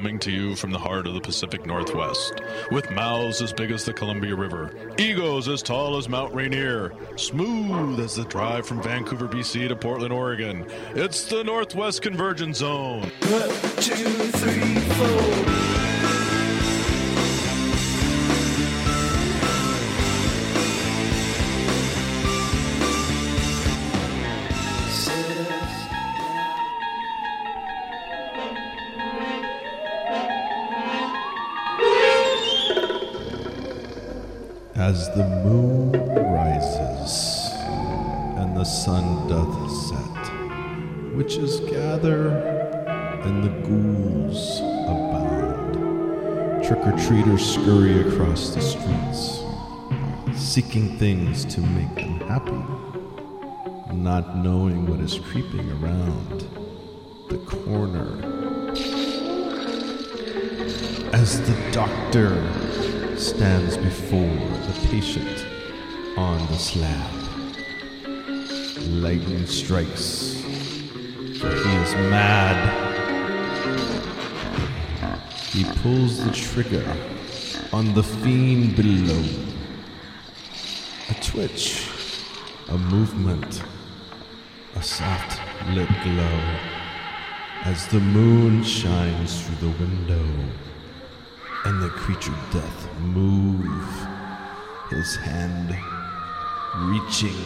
coming to you from the heart of the Pacific Northwest. With mouths as big as the Columbia River, egos as tall as Mount Rainier, smooth as the drive from Vancouver, BC to Portland, Oregon. It's the Northwest Convergence Zone. One, two, three, four. Abound. Trick or treaters scurry across the streets, seeking things to make them happy, not knowing what is creeping around the corner. As the doctor stands before the patient on the slab. Lightning strikes, for he is mad. He pulls the trigger on the fiend below. A twitch, a movement, a soft lit glow as the moon shines through the window and the creature doth move his hand reaching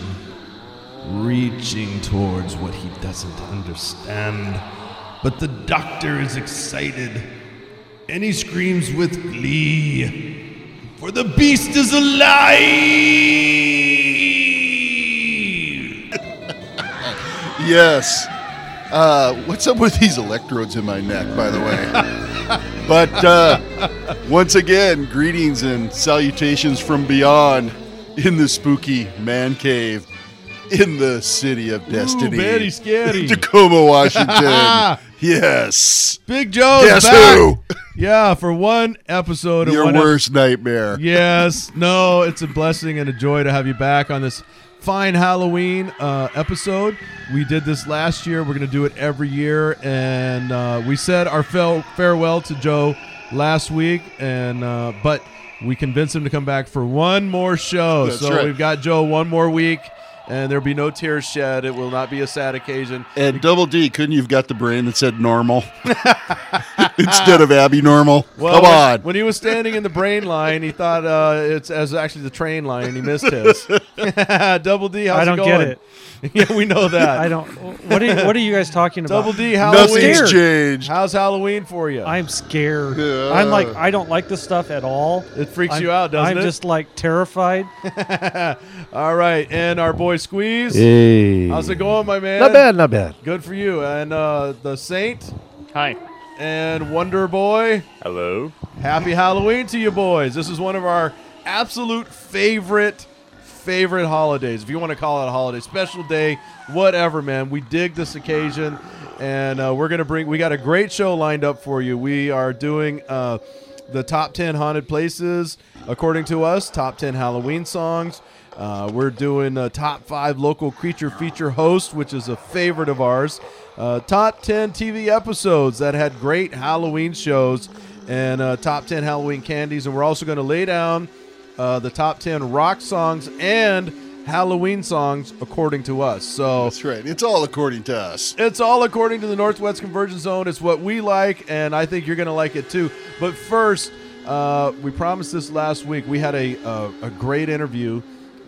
reaching towards what he doesn't understand but the doctor is excited and he screams with glee for the beast is alive Yes. Uh, what's up with these electrodes in my neck, by the way? but uh, once again, greetings and salutations from beyond in the spooky man cave in the city of destiny. very scary. Tacoma, Washington. yes. big Joe. Guess back. who? Yeah for one episode Your one ep- worst nightmare. Yes, no, it's a blessing and a joy to have you back on this fine Halloween uh, episode. We did this last year. We're going to do it every year, and uh, we said our farewell to Joe last week, and uh, but we convinced him to come back for one more show. That's so right. we've got Joe one more week. And there'll be no tears shed. It will not be a sad occasion. And Double D, couldn't you have got the brain that said normal instead of Abby normal? Well, Come on. When he was standing in the brain line, he thought uh, it's as actually the train line, and he missed his. Double D, how's I don't it get it. yeah, we know that. I don't. What are you, what are you guys talking about? Double D, Halloween. Nothing's changed. How's Halloween for you? I'm scared. Yeah. I'm like I don't like this stuff at all. it freaks I'm, you out, doesn't it? I'm just like terrified. All right, and our boy Squeeze. Hey. How's it going, my man? Not bad, not bad. Good for you. And uh, the Saint Hi. And Wonder Boy. Hello. Happy Halloween to you boys. This is one of our absolute favorite favorite holidays. If you want to call it a holiday, special day, whatever, man. We dig this occasion and uh, we're going to bring we got a great show lined up for you. We are doing uh, the top 10 haunted places according to us, top 10 Halloween songs. Uh, we're doing uh, top five local creature feature hosts, which is a favorite of ours. Uh, top 10 TV episodes that had great Halloween shows and uh, top 10 Halloween candies. And we're also going to lay down uh, the top 10 rock songs and Halloween songs according to us. So That's right. It's all according to us. it's all according to the Northwest Convergence Zone. It's what we like, and I think you're going to like it too. But first, uh, we promised this last week. We had a, a, a great interview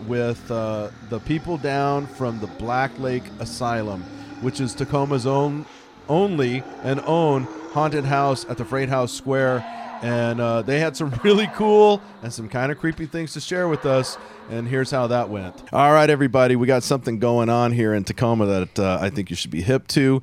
with uh, the people down from the Black Lake Asylum, which is Tacoma's own only and own haunted house at the Freight House Square. And uh, they had some really cool and some kind of creepy things to share with us. And here's how that went. All right, everybody, we got something going on here in Tacoma that uh, I think you should be hip to.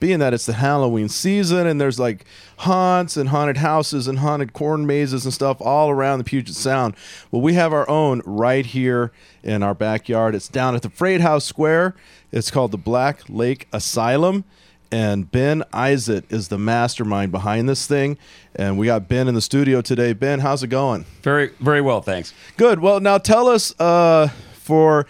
Being that it's the Halloween season and there's like haunts and haunted houses and haunted corn mazes and stuff all around the Puget Sound. Well, we have our own right here in our backyard. It's down at the Freight House Square. It's called the Black Lake Asylum and Ben Isaac is the mastermind behind this thing. And we got Ben in the studio today. Ben, how's it going? Very, very well, thanks. Good. Well, now tell us uh, for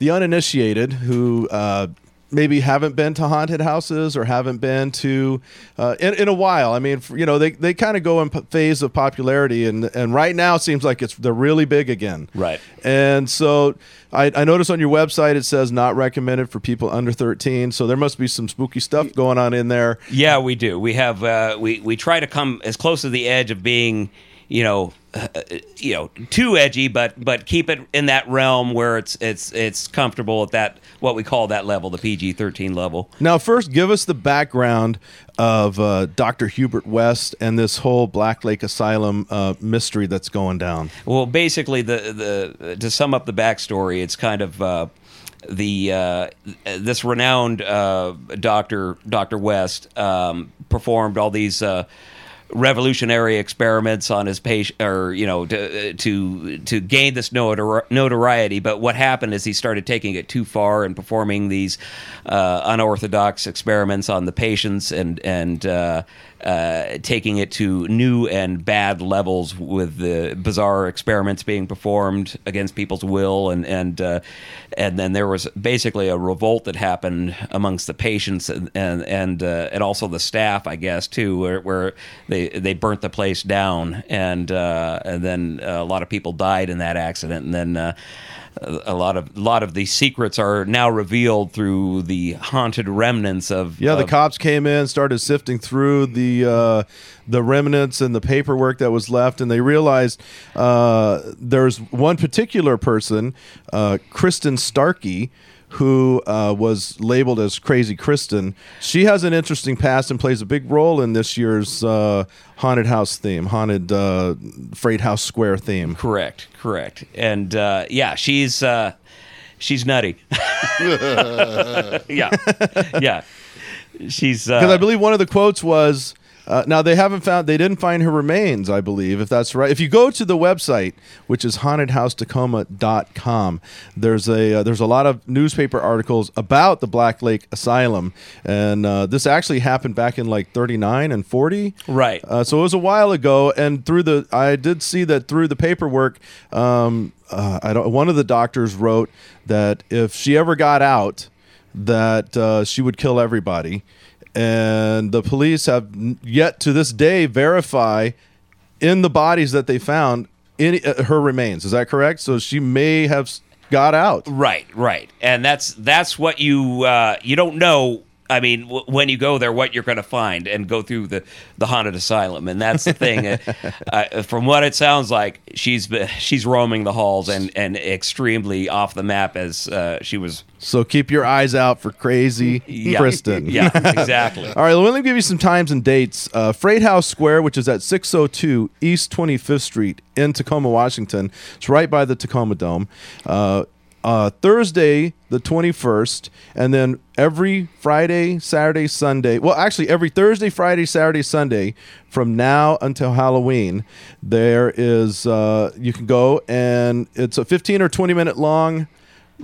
the uninitiated who uh, maybe haven't been to haunted houses or haven't been to uh, in, in a while. I mean, you know, they, they kind of go in p- phase of popularity, and and right now it seems like it's they're really big again. Right. And so I, I noticed on your website it says not recommended for people under 13. So there must be some spooky stuff going on in there. Yeah, we do. We have uh, we we try to come as close to the edge of being, you know, uh, you know, too edgy, but but keep it in that realm where it's it's it's comfortable at that what we call that level, the PG thirteen level. Now, first, give us the background of uh, Dr. Hubert West and this whole Black Lake Asylum uh, mystery that's going down. Well, basically, the the to sum up the backstory, it's kind of. Uh, the uh, this renowned uh, doctor, Doctor West, um, performed all these uh, revolutionary experiments on his patient, or you know, to to to gain this notori- notoriety. But what happened is he started taking it too far and performing these uh, unorthodox experiments on the patients, and and uh, uh, taking it to new and bad levels with the bizarre experiments being performed against people's will, and and uh, and then there was basically a revolt that happened amongst the patients and and and, uh, and also the staff, I guess, too, where, where they they burnt the place down, and uh, and then a lot of people died in that accident, and then. A lot of a lot of these secrets are now revealed through the haunted remnants of Yeah, the cops came in, started sifting through the uh, the remnants and the paperwork that was left, and they realized uh, there's one particular person, uh, Kristen Starkey, who uh, was labeled as Crazy Kristen. She has an interesting past and plays a big role in this year's uh, haunted house theme, haunted uh, Freight House Square theme. Correct, correct, and uh, yeah, she's uh, she's nutty. yeah, yeah, she's uh, Because I believe one of the quotes was, uh, now they haven't found, they didn't find her remains, I believe, if that's right. If you go to the website, which is hauntedhousetacoma.com, there's a uh, there's a lot of newspaper articles about the Black Lake Asylum, and uh, this actually happened back in like 39 and 40. Right. Uh, so it was a while ago, and through the I did see that through the paperwork, um, uh, I don't. One of the doctors wrote that if she ever got out, that uh, she would kill everybody, and the police have yet to this day verify in the bodies that they found any uh, her remains. Is that correct? So she may have got out. right, right, and that's that's what you uh, you don't know. I mean, w- when you go there, what you're going to find and go through the, the haunted asylum, and that's the thing. uh, uh, from what it sounds like, she's she's roaming the halls and, and extremely off the map as uh, she was. So keep your eyes out for crazy Yeah. Kristen. Yeah, exactly. All right, let me give you some times and dates. Uh, Freight House Square, which is at 602 East 25th Street in Tacoma, Washington. It's right by the Tacoma Dome. Uh, uh, Thursday, the 21st, and then every Friday, Saturday, Sunday. Well, actually, every Thursday, Friday, Saturday, Sunday from now until Halloween, there is, uh, you can go and it's a 15 or 20 minute long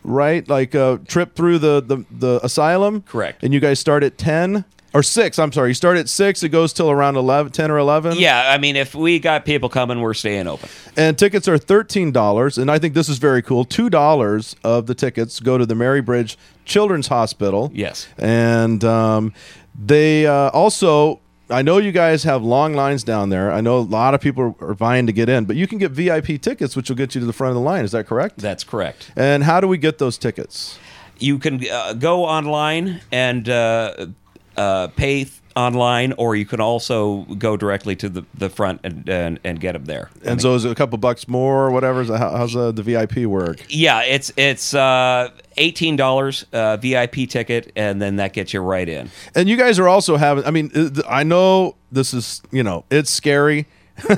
right? Like a trip through the, the, the asylum. Correct. And you guys start at 10 or 6. I'm sorry. You start at 6, it goes till around 11, 10 or 11. Yeah, I mean, if we got people coming, we're staying open. And tickets are $13. And I think this is very cool. $2 of the tickets go to the Mary Bridge Children's Hospital. Yes. And um, they uh, also. I know you guys have long lines down there. I know a lot of people are vying to get in, but you can get VIP tickets, which will get you to the front of the line. Is that correct? That's correct. and how do we get those tickets? You can uh, go online and uh, uh, pay th- online, or you can also go directly to the, the front and, and, and get them there. I And mean, so is it a couple bucks more or whatever? How, how's uh, the VIP work? yeah, it's it's uh, eighteen dollars uh, VIP ticket, and then that gets you right in. And you guys are also having. I mean, uh, I know this is you know it's scary.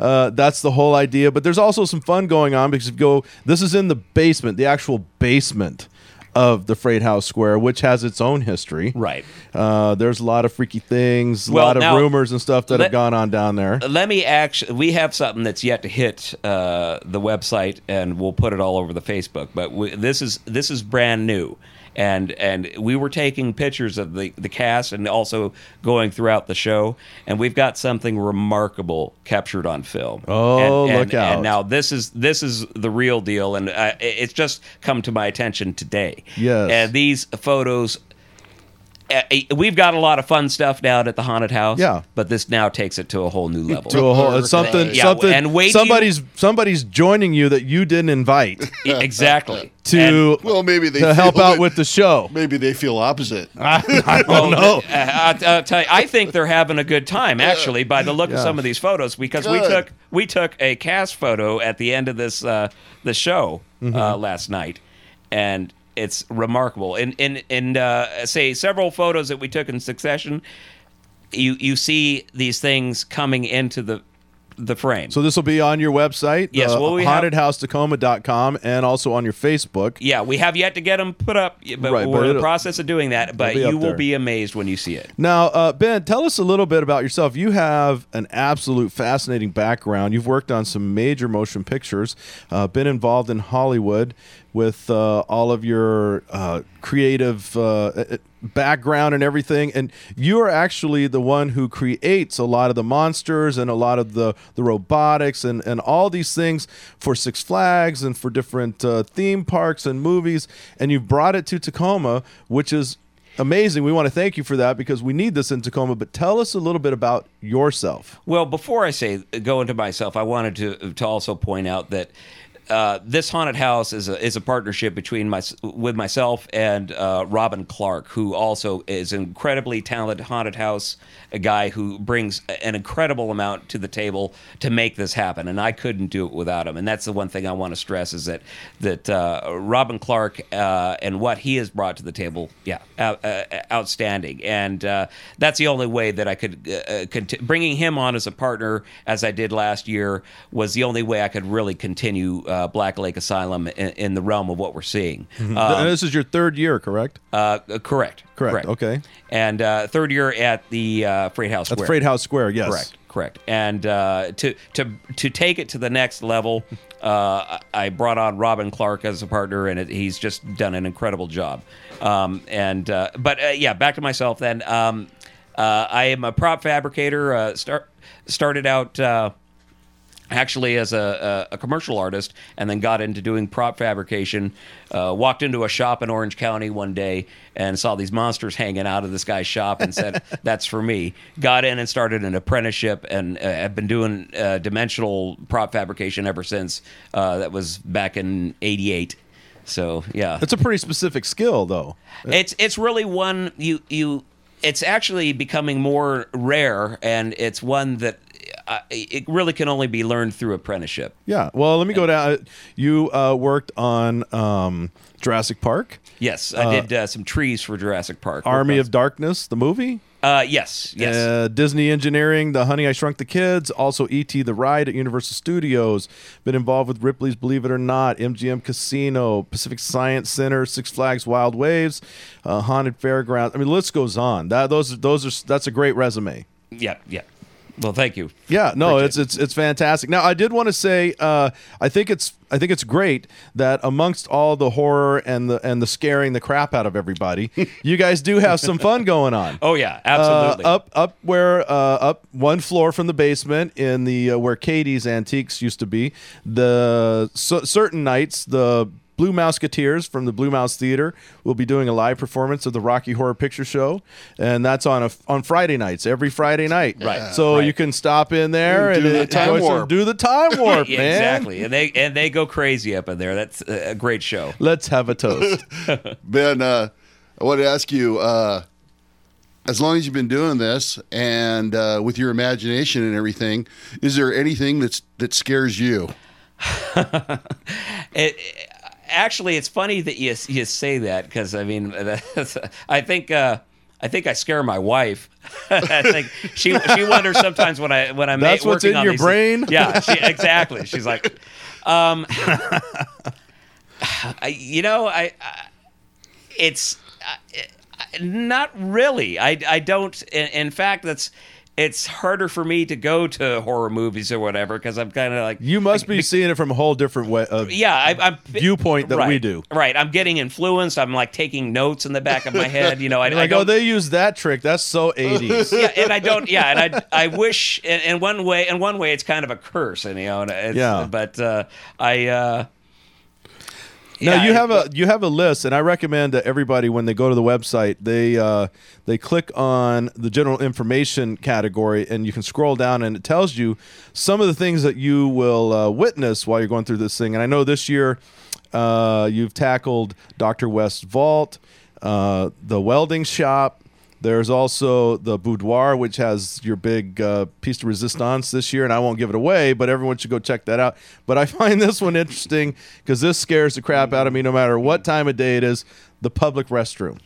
uh, that's the whole idea. But there's also some fun going on because if you go, this is in the basement, the actual basement of the Freight House Square, which has its own history. Right. Uh, there's a lot of freaky things, a Well, lot of now, rumors and stuff that let- have gone on down there. Let me actually. We have something that's yet to hit uh, the website, and we'll put it all over the Facebook. But we, this is this is brand new, and and we were taking pictures of the the cast and also going throughout the show, and we've got something remarkable captured on film. Oh, and, and- look out. And now this is this is the real deal, and uh, it's just come to my attention today. Yes. and these photos. Uh, we've got a lot of fun stuff down at the haunted house. Yeah. but this now takes it to a whole new level. to a whole it's something Yeah, something and wait till you- somebody's somebody's joining you that you didn't invite exactly. to Well, maybe they to help out that- with the show. Maybe they feel opposite. I Well, don't know. uh, I'll, I'll tell you, I think they're having a good time actually by the look Yeah. of some of these photos because we took we took a cast photo at the end of this uh, the show Mm-hmm. uh, last night, and it's remarkable. And in in uh, say several photos that we took in succession, you you see these things coming into the the frame. So this will be on your website, Yes, uh, well, we hauntedhousetacoma.com, and also on your Facebook. yeah, we have yet to get them put up, but Right, we're in the process of doing that. But you will there. be amazed when you see it. Now, uh, Ben, tell us a little bit about yourself. You have an absolute fascinating background. You've worked on some major motion pictures, uh, been involved in Hollywood with uh, all of your uh, creative uh, uh, background and everything. And you are actually the one who creates a lot of the monsters and a lot of the, the robotics and, and all these things for Six Flags and for different uh, theme parks and movies. And you've brought it to Tacoma, which is amazing. We want to thank you for that because we need this in Tacoma. But tell us a little bit about yourself. Well, before I say go into myself, I wanted to to also point out that uh, this haunted house is a is a partnership between my with myself and uh, Robin Clark, who also is an incredibly talented haunted house a guy who brings an incredible amount to the table to make this happen, and I couldn't do it without him. And that's the one thing I want to stress is that that uh, Robin Clark uh, and what he has brought to the table, yeah, uh, outstanding. And that's the only way that I could uh, bringing him on as a partner, as I did last year, was the only way I could really continue uh, Black Lake Asylum in, in the realm of what we're seeing. and Um, this is your third year, correct? uh, correct, Correct, okay. And uh, third year at the uh, Freight House That's Square. Freight House Square, yes. Correct, correct. And uh, to to to take it to the next level, uh, I brought on Robin Clark as a partner, and it, he's just done an incredible job. Um, and uh, but uh, yeah, back to myself then. Um, uh, I am a prop fabricator. Uh, start started out. Actually as a, a, a commercial artist and then got into doing prop fabrication uh, walked into a shop in orange county one day and saw these monsters hanging out of this guy's shop and said that's for me. Got in and started an apprenticeship and uh, have been doing uh, dimensional prop fabrication ever since uh, that was back in 88 so yeah. It's a pretty specific skill, though. it's it's really one you you it's actually becoming more rare and it's one that uh, it really can only be learned through apprenticeship Yeah. Well, let me go down. You uh, worked on um, Jurassic Park, Yes, I did uh, some trees for Jurassic Park. Army of Darkness, the movie. Uh, yes, yes. Uh, Disney Engineering, The Honey I Shrunk the Kids, also E.T. the Ride at Universal Studios. Been involved with Ripley's Believe It or Not, MGM Casino, Pacific Science Center, Six Flags Wild Waves, uh, Haunted Fairgrounds. I mean, the list goes on. That those those are that's a great resume. yeah, yeah. Well, thank you. Yeah, no, Appreciate it's it's it's fantastic. Now, I did want to say, uh, I think it's I think it's great that amongst all the horror and the and the scaring the crap out of everybody, you guys do have some fun going on. Oh yeah, absolutely. Uh, up up where uh, up one floor from the basement in the uh, where Katie's Antiques used to be. The certain nights the Blue Mouseketeers from the Blue Mouse Theater will be doing a live performance of the Rocky Horror Picture Show, and that's on a on Friday nights, every Friday night. Right. So Right. you can stop in there Do and the and time enjoy some- warp. do the time warp, Yeah, man. exactly, and they and they go crazy up in there. That's a a great show. Let's have a toast. Ben, uh, I want to ask you, uh, as long as you've been doing this and uh, with your imagination and everything, is there anything that's that scares you? It, actually, it's funny that you you say that because I mean, I think uh, I think I scare my wife. I think she she wonders sometimes when I when I'm That's ma- what's working in on your brain? things. Yeah, she, exactly. She's like, um, I, you know, I, I it's uh, not really. I I don't. In, in fact, that's it's harder for me to go to horror movies or whatever because I'm kind of like You must be seeing it from a whole different way. Uh, yeah, I, I'm viewpoint that we do. Right, I'm getting influenced. I'm like taking notes in the back of my head. You know, I, You're I oh, they use that trick. That's so 80s. yeah, and I don't. Yeah, and I, I wish. In, in one way, in one way, it's kind of a curse, you know, it's, Yeah. But uh, I. Uh, Now yeah, you have a you have a list, and I recommend that everybody when they go to the website they uh, they click on the general information category, and you can scroll down, and it tells you some of the things that you will uh, witness while you're going through this thing. And I know this year uh, you've tackled Doctor West's vault, uh, the welding shop. There's also the boudoir, which has your big uh, piece de resistance this year, and I won't give it away, but everyone should go check that out. But I find this one interesting because this scares the crap out of me no matter what time of day it is. The public restroom.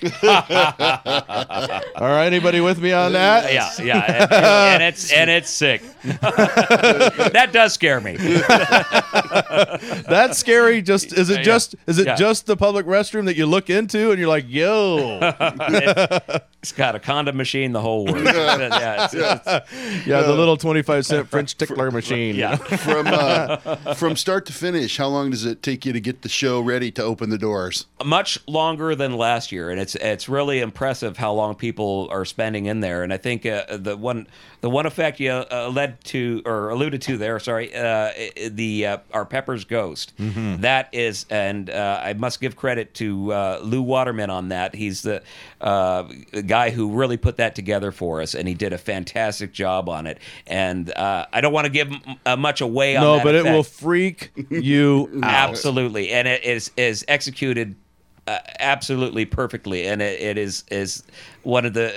All right, anybody with me on that? Yeah, yeah, and, and it's and it's sick. that does scare me. That's scary. Just is it Yeah. just is it Yeah. just the public restroom that you look into and you're like, yo, It's got a condom machine, the whole works. yeah, it's, it's, yeah, the little twenty five cent French tickler machine. yeah. From uh, from start to finish, how long does it take you to get the show ready to open the doors? much longer than last year, and it's it's really impressive how long people are spending in there. And I think uh, the one the one effect you uh, led to or alluded to there, sorry, uh, the uh, our Pepper's Ghost. That is, and uh, I must give credit to uh, Lou Waterman on that. He's the uh, guy who really put that together for us, and he did a fantastic job on it. And uh, I don't want to give m- uh, much away on No, but it will freak you out. Absolutely, and it is is executed Uh, absolutely perfectly, and it, it is is one of the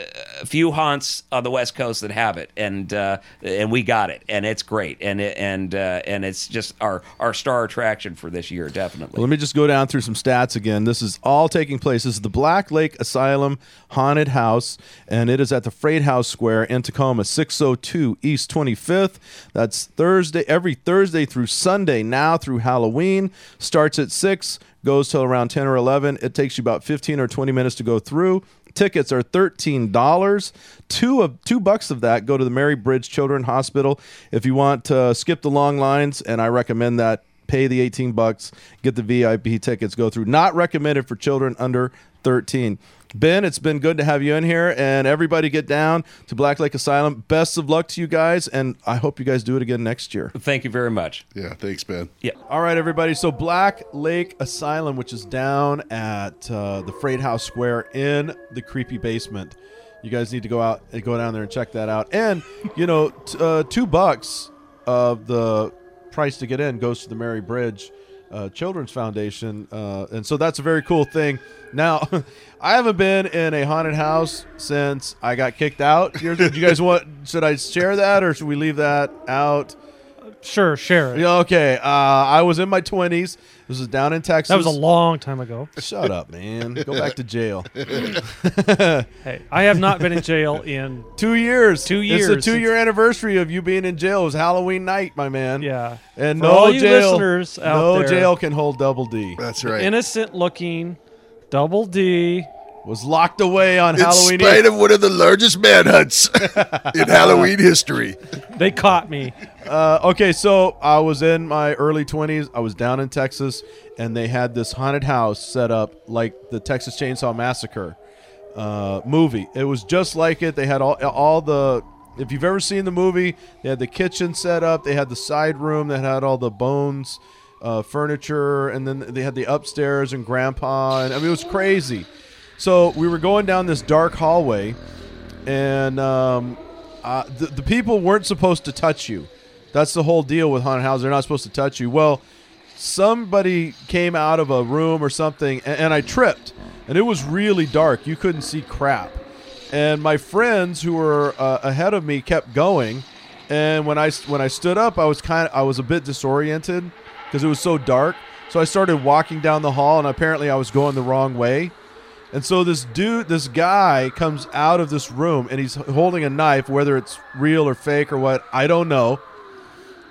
few haunts on the West Coast that have it, and uh, and we got it, and it's great, and it, and uh, and it's just our our star attraction for this year, definitely. Let me just go down through some stats again. This is all taking place. This is the Black Lake Asylum Haunted House, and it is at the Freight House Square in Tacoma, 602 East 25th. That's Thursday, every Thursday through Sunday, now through Halloween. Starts at 6, goes till around 10 or 11. It takes you about 15 or 20 minutes to go through. Tickets are thirteen dollars. Two of two bucks of that go to the Mary Bridge Children Hospital. If you want to skip the long lines, and I recommend that pay the 18 bucks, get the VIP tickets, go through. Not recommended for children under 13. Ben, it's been good to have you in here, and everybody get down to Black Lake Asylum. Best of luck to you guys, and I hope you guys do it again next year. Thank you very much. Yeah, thanks, Ben. Yeah. All right, everybody. So Black Lake Asylum, which is down at uh, the Freight House Square in the creepy basement. You guys need to go out, and go down there and check that out. And you know, t- uh, two bucks of the price to get in goes to the Mary Bridge uh, Children's Foundation, uh, and so that's a very cool thing. Now, I haven't been in a haunted house since I got kicked out. Do you guys want? Should I share that, or should we leave that out? Sure, share it. Yeah, okay. Uh, I was in my twenties. This was down in Texas. That was a long time ago. Shut up, man. Go back to jail. Hey, I have not been in jail in Two years. Two years. It's years the two year anniversary of you being in jail. It was Halloween night, my man. yeah. And For no all you jail. listeners out no there, jail can hold double D. That's right. innocent looking double D. Was locked away on in Halloween. spite Eve. of one of the largest manhunts in Halloween history. They caught me. Uh, okay, so I was in my early 20s. I was down in Texas, and they had this haunted house set up like the Texas Chainsaw Massacre uh, movie. It was just like it. They had all all the. If you've ever seen the movie, they had the kitchen set up. They had the side room that had all the bones, uh, furniture, and then they had the upstairs and Grandpa. And I mean, it was crazy. So we were going down this dark hallway, and um, uh, the, the people weren't supposed to touch you. That's the whole deal with haunted houses. They're not supposed to touch you. Well, somebody came out of a room or something, and, and I tripped, and it was really dark. You couldn't see crap. And my friends who were uh, ahead of me kept going, and when I when I stood up, I was kind of I was a bit disoriented because it was so dark. So I started walking down the hall, and apparently I was going the wrong way. And so this dude, this guy comes out of this room and he's holding a knife, whether it's real or fake or what, I don't know.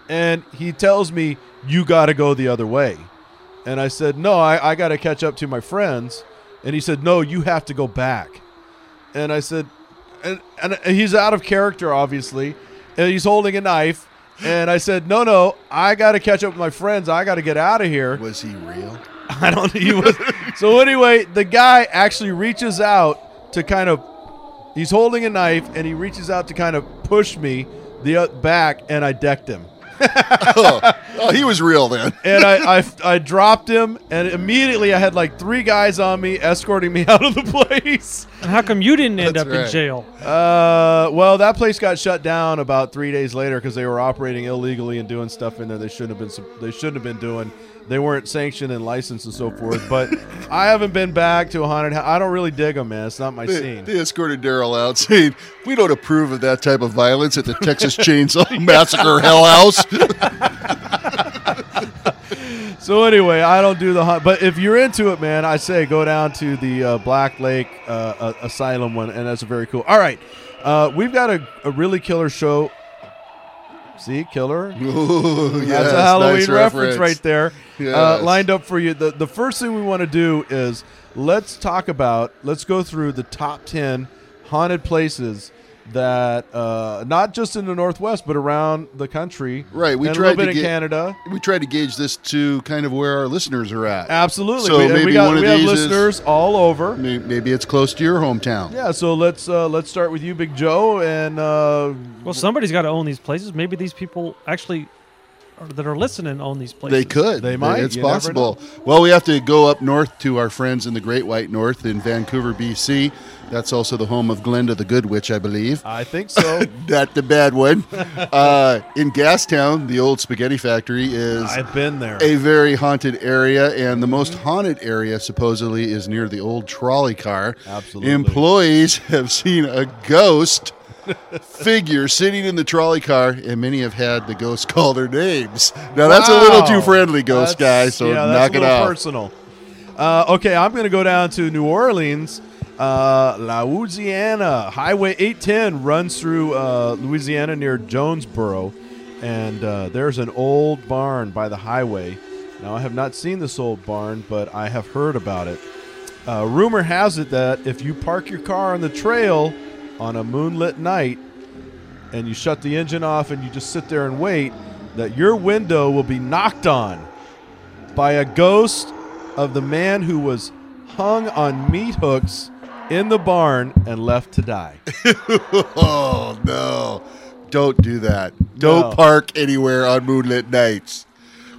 And he tells me, You got to go the other way. And I said, No, I, I got to catch up to my friends. And he said, No, you have to go back. And I said, and, and he's out of character, obviously, and he's holding a knife. And I said, "No, no, I got to catch up with my friends. I got to get out of here." Was he real? I don't. He was. so anyway, the guy actually reaches out to kind of. He's holding a knife, and he reaches out to kind of push me the uh, back, and I decked him. Oh, he was real then. and I, I, I dropped him, and immediately I had like three guys on me escorting me out of the place. And how come you didn't end That's up in jail? Uh, well, that place got shut down about three days later because they were operating illegally and doing stuff in there they shouldn't have been. They shouldn't have been doing. They weren't sanctioned and licensed and so forth. But I haven't been back to a haunted house. I don't really dig them, man. It's not my They, scene. they escorted Daryl out, saying, "We don't approve of that type of violence at the Texas Chainsaw Massacre Hell House." So anyway, I don't do the hunt. But if you're into it, man, I say go down to the uh, Black Lake uh, uh, Asylum one, and that's very cool. All right, uh, we've got a, a really killer show. See, killer. Ooh, That's a Halloween nice reference. right there, uh, lined up for you. The the first thing we want to do is let's talk about. Let's go through the top ten haunted places that uh, not just in the Northwest but around the country. Right, we and a little bit to in get- Canada. We tried to gauge this to kind of where our listeners are at. Absolutely. So we, and we maybe got one of we have these is- listeners all over. May- Maybe it's close to your hometown. Yeah, so let's uh, let's start with you, Big Joe, and uh, Well, somebody's got to own these places. Maybe these people actually are, that are listening on these places. They could. They might. It's You possible. Well, we have to go up north to our friends in the Great White North in Vancouver, BC. That's also the home of Glenda the Good Witch, I believe. I think so. Not the bad one. uh, in Gastown, the old spaghetti factory is I've been there. a very haunted area, and the most haunted area supposedly is near the old trolley car. Absolutely. Employees have seen a ghost figure sitting in the trolley car, and many have had the ghost call their names. Now that's a little too friendly, ghost That's- guy. So yeah, knock it out. Personal. Uh, okay, I'm going to go down to New Orleans. Uh, Louisiana Highway 810 runs through uh, Louisiana near Jonesboro, and uh, there's an old barn by the highway. Now I have not seen this old barn, but I have heard about it. Uh, rumor has it that if you park your car on the trail on a moonlit night and you shut the engine off and you just sit there and wait, that your window will be knocked on by a ghost of the man who was hung on meat hooks in the barn and left to die. Oh no! Don't do that. Don't No. park anywhere on moonlit nights.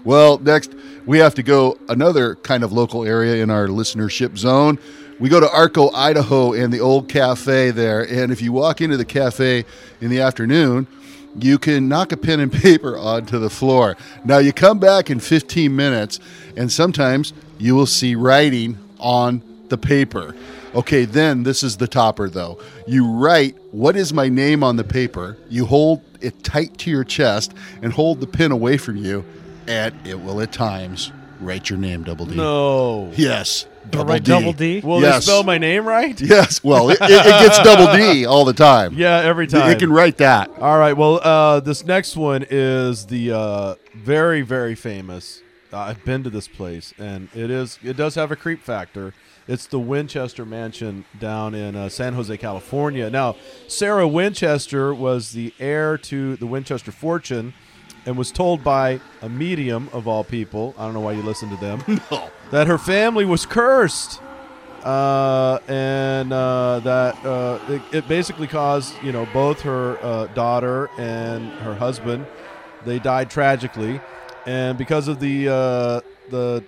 Well, next we have to go another kind of local area in our listenership zone. We go to Arco, Idaho, and the old cafe there. And if you walk into the cafe in the afternoon, you can knock a pen and paper onto the floor. Now you come back in 15 minutes, and sometimes you will see writing on the paper. Okay, then this is the topper though. You write, What is my name on the paper? You hold it tight to your chest and hold the pen away from you, and it will at times write your name, Double D. No. Yes. They'll Double write D. double D. Will Yes. they spell my name right? Yes. Well, it, it, it gets double D all the time. Yeah, every time. It can write that. All right. Well, uh, this next one is the uh, very, very famous. Uh, I've been to this place, and it is. It does have a creep factor. It's the Winchester Mansion down in uh, San Jose, California. Now, Sarah Winchester was the heir to the Winchester fortune, and was told by a medium of all people. I don't know why you listen to them. That her family was cursed uh, and uh, that uh, it, it basically caused you know both her uh, daughter and her husband they died tragically and because of the uh, the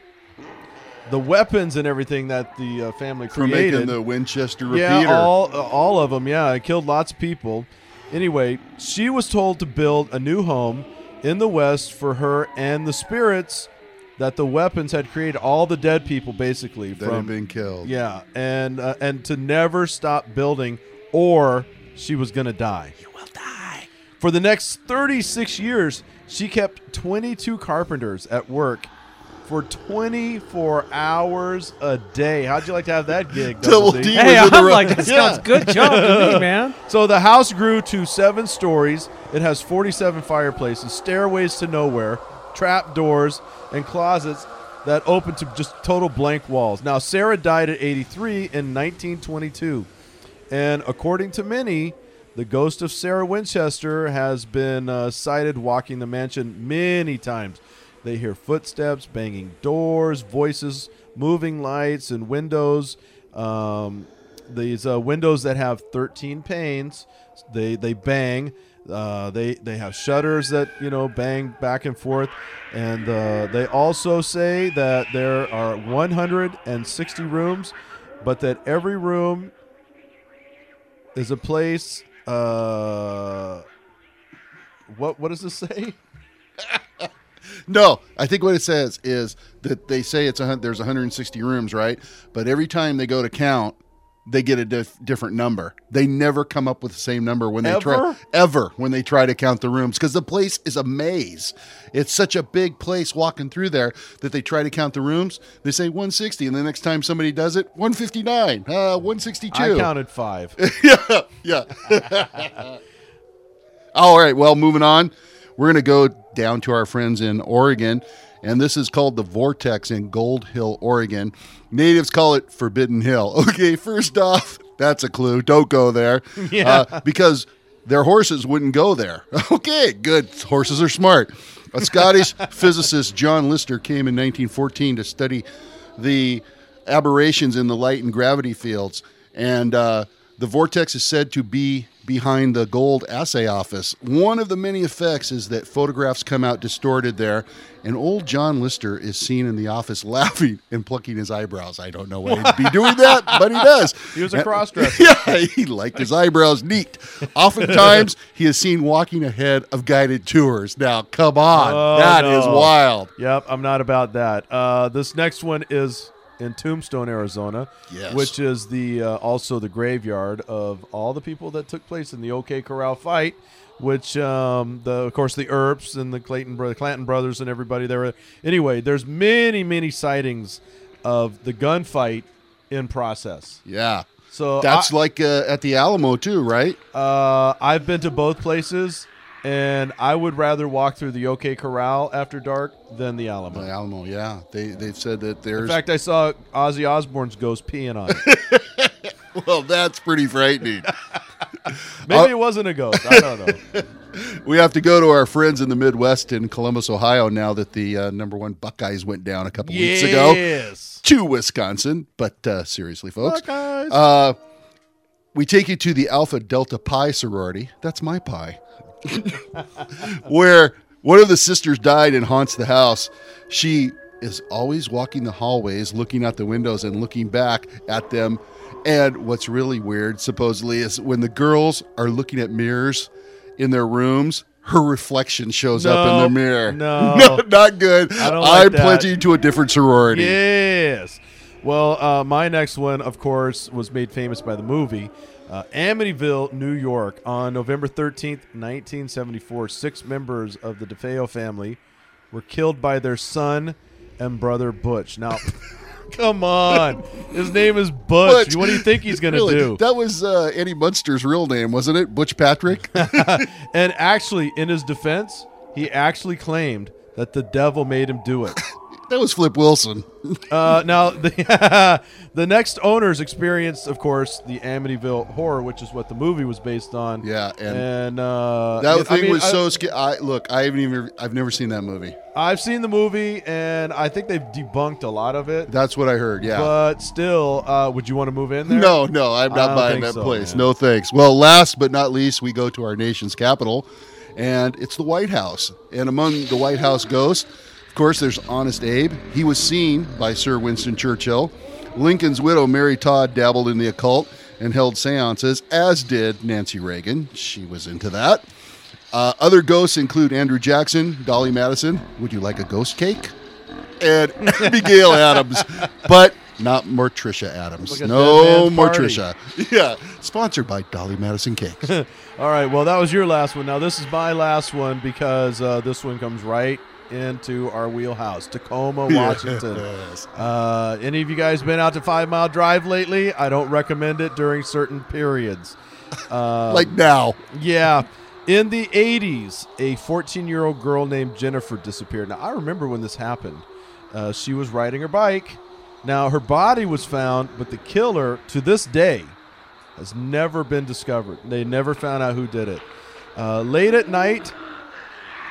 the weapons and everything that the uh, family For created making the Winchester repeater. yeah, all all of them. Yeah, it killed lots of people. Anyway, she was told to build a new home in the west for her and the spirits that the weapons had created. All the dead people, basically, that from had been killed. yeah, and uh, and to never stop building, or she was gonna die. You will die. For the next 36 years, she kept 22 carpenters at work for 24 hours a day. How'd you like to have that gig? Double Double D. D? Hey, was in the I'm like, that Yeah. sounds good job to me, man. So the house grew to seven stories. It has 47 fireplaces, stairways to nowhere, trap doors, and closets that open to just total blank walls. Now, Sarah died at 83 in 1922. And according to many, the ghost of Sarah Winchester has been uh, sighted walking the mansion many times. They hear footsteps, banging doors, voices, moving lights, and windows. Um, these uh, windows that have 13 panes, they they bang. Uh, they they have shutters that you know bang back and forth, and uh, they also say that there are 160 rooms, but that every room is a place. Uh, what what does this say? No, I think what it says is that they say it's a there's 160 rooms, right? But every time they go to count, they get a dif- different number. They never come up with the same number when they try Ever? ever when they try to count the rooms because the place is a maze. It's such a big place walking through there that they try to count the rooms. They say 160, and the next time somebody does it, 159, uh, 162. I counted five. yeah, yeah. All right, well, moving on. We're going to go down to our friends in Oregon, and this is called the Vortex in Gold Hill, Oregon. Natives call it Forbidden Hill. Okay, first off, that's a clue. Don't go there. Yeah. because their horses wouldn't go there. Okay, good. Horses are smart. A Scottish physicist, John Lister, came in 1914 to study the aberrations in the light and gravity fields. And uh, the vortex is said to be behind the gold assay office. One of the many effects is that photographs come out distorted there, and old John Lister is seen in the office laughing and plucking his eyebrows. I don't know why he'd be doing that, but he does. He was a cross-dresser. Yeah, he liked his eyebrows neat. Oftentimes, he is seen walking ahead of guided tours. Now, come on. Oh, that is no. wild. Yep, I'm not about that. Uh, this next one is in Tombstone, Arizona, Yes. which is the uh, also the graveyard of all the people that took place in the OK Corral fight. Which, um, the of course, the Earps and the Clayton, Clanton brothers and everybody there. Anyway, there's many, many sightings of the gunfight in process. Yeah. So That's I, like uh, at the Alamo, too, right? uh, I've been to both places, and I would rather walk through the OK Corral after dark than the Alamo. The Alamo, yeah. They, they've said that there's. In fact, I saw Ozzy Osbourne's ghost peeing on it. well, that's pretty frightening. Maybe it wasn't a ghost. I don't know. we have to go to our friends in the Midwest in Columbus, Ohio, now that the uh, number one Buckeyes went down a couple weeks ago Yes. to Wisconsin. But uh, seriously, folks, Buckeyes. uh, we take you to the Alpha Delta Pi sorority. That's my pie. Where one of the sisters died and haunts the house. She is always walking the hallways, looking out the windows and looking back at them. And what's really weird, supposedly, is when the girls are looking at mirrors in their rooms, her reflection shows up in the mirror. no. no not good. I don't like I'm that. pledging to a different sorority. Yes. Well, uh, my next one, of course, was made famous by the movie. Uh, Amityville, New York, on November 13th, 1974, six members of the DeFeo family were killed by their son and brother Butch. Now, come on. His name is Butch. Butch. What do you think he's going to Really? do? That was uh, Eddie Munster's real name, wasn't it? Butch Patrick? And actually, in his defense, he actually claimed that the devil made him do it. That was Flip Wilson. Uh, now, the, the next owners experienced, of course, the Amityville horror, which is what the movie was based on. Yeah, and and uh, That I thing mean, was I- so scary. I look, I haven't even, I've never seen that movie. I've seen the movie, and I think they've debunked a lot of it. That's what I heard. Yeah. But still, uh, would you want to move in there? no, no, I'm not buying that so, place. man. No thanks. Well, last but not least, we go to our nation's capital, and it's the White House. And among the White House ghosts, of course, there's Honest Abe. He was seen by Sir Winston Churchill. Lincoln's widow, Mary Todd, dabbled in the occult and held seances, as did Nancy Reagan. She was into that. Uh, other ghosts include Andrew Jackson, Dolly Madison. Would you like a ghost cake? And Abigail Adams, but not Morticia Addams. No party. Morticia. Yeah, sponsored by Dolly Madison Cakes. All right. Well, that was your last one. Now this is my last one because uh, this one comes right into our wheelhouse, Tacoma, Washington. Yes. Uh, any of you guys been out to Five Mile Drive lately? I don't recommend it during certain periods. Uh, like now. Yeah. In the 80s, a 14 year old girl named Jennifer disappeared. Now, I remember when this happened. Uh, she was riding her bike. Now, her body was found, but the killer, to this day, has never been discovered. They never found out who did it. Uh, late at night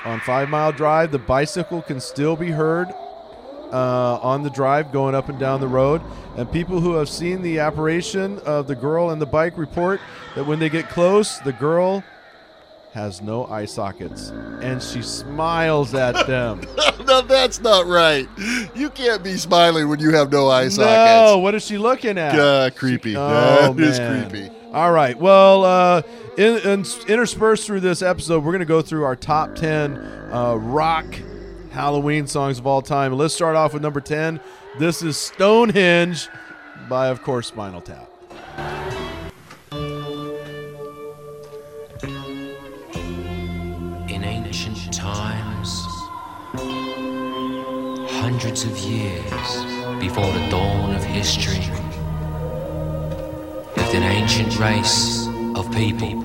on Five Mile Drive, the bicycle can still be heard uh, on the drive going up and down the road. And people who have seen the apparition of the girl and the bike report that when they get close, the girl has no eye sockets and she smiles at them. no, that's not right. You can't be smiling when you have no eye sockets. no, what is she looking at? Uh, creepy. Oh, that is creepy. All right. Well, uh, in, in, interspersed through this episode, we're going to go through our top 10 uh, rock Halloween songs of all time. Let's start off with number 10. This is Stonehenge by, of course, Spinal Tap. In ancient times, hundreds of years before the dawn of history, an ancient race of people,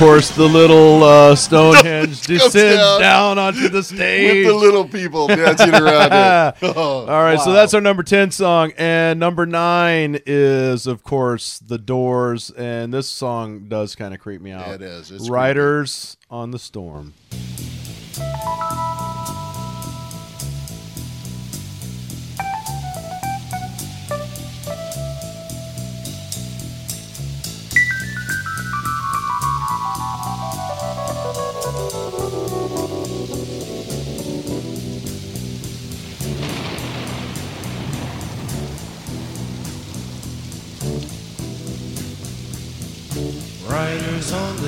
course, the little uh, Stonehenge descends down. down onto the stage. With the little people dancing around it. Oh, All right, so that's our number 10 song. And number nine is, of course, The Doors. And this song does kind of creep me out. Yeah, it is. It's Riders on the Storm.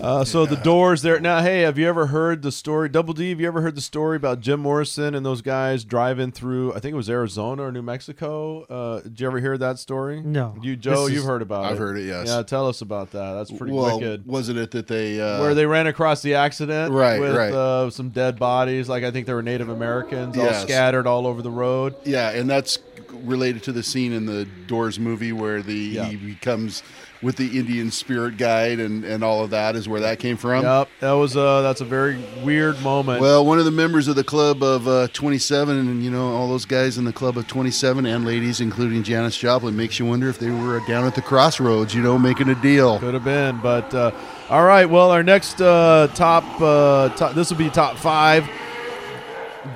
Uh, so the doors there now. Hey, have you ever heard the story? Double D, have you ever heard the story about Jim Morrison and those guys driving through? I think it was Arizona or New Mexico. Uh, did you ever hear that story? No. You, Joe, This you've heard about it. I've heard it, yes. Yeah, tell us about that. That's pretty well, wicked. wasn't it that they uh, Where they ran across the accident, Right, With right. Uh, some dead bodies. Like I think they were Native Americans, all Yes. scattered all over the road. Yeah, and that's related to the scene in the Doors movie where the Yeah. he becomes with the Indian spirit guide and, and all of that is where that came from. Yep, that was uh, that's a very weird moment. Well, one of the members of the club of uh, 27, and you know all those guys in the club of 27 and ladies, including Janis Joplin, makes you wonder if they were down at the crossroads, you know, making a deal. Could have been, but uh, all right. Well, our next uh, top, uh, top this will be top five.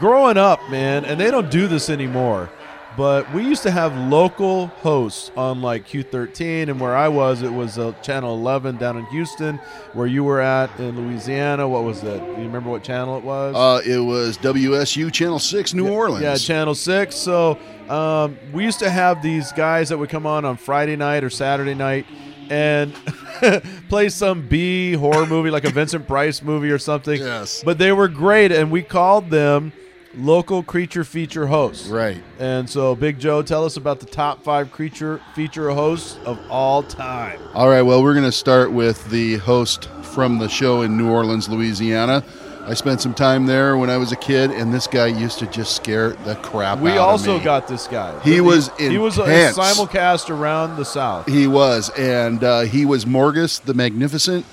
Growing up, man, and they don't do this anymore. But we used to have local hosts on like Q13, and where I was, it was uh, Channel 11 down in Houston. Where you were at in Louisiana, what was it? Do you remember what channel it was? Uh, it was WDSU Channel 6, New Orleans. Yeah, Channel Six. So um, we used to have these guys that would come on on Friday night or Saturday night and play some B horror movie, like a Vincent Price movie or something. Yes. But they were great, and we called them local creature feature hosts. Right. And so, Big Joe, tell us about the top five creature feature hosts of all time. All right, well, we're going to start with the host from the show in New Orleans, Louisiana. I spent some time there when I was a kid, and this guy used to just scare the crap We out of also got this guy. He was he was a simulcast around the South. He was, and uh, he was Morgus the Magnificent,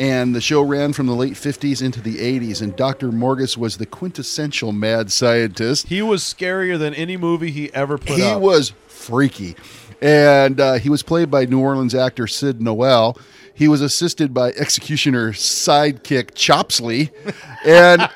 and the show ran from the late 50s into the 80s, and Dr. Morgus was the quintessential mad scientist. He was scarier than any movie he ever put he up. was freaky, and uh, he was played by New Orleans actor Sid Noel. He was assisted by executioner sidekick Chopsley, and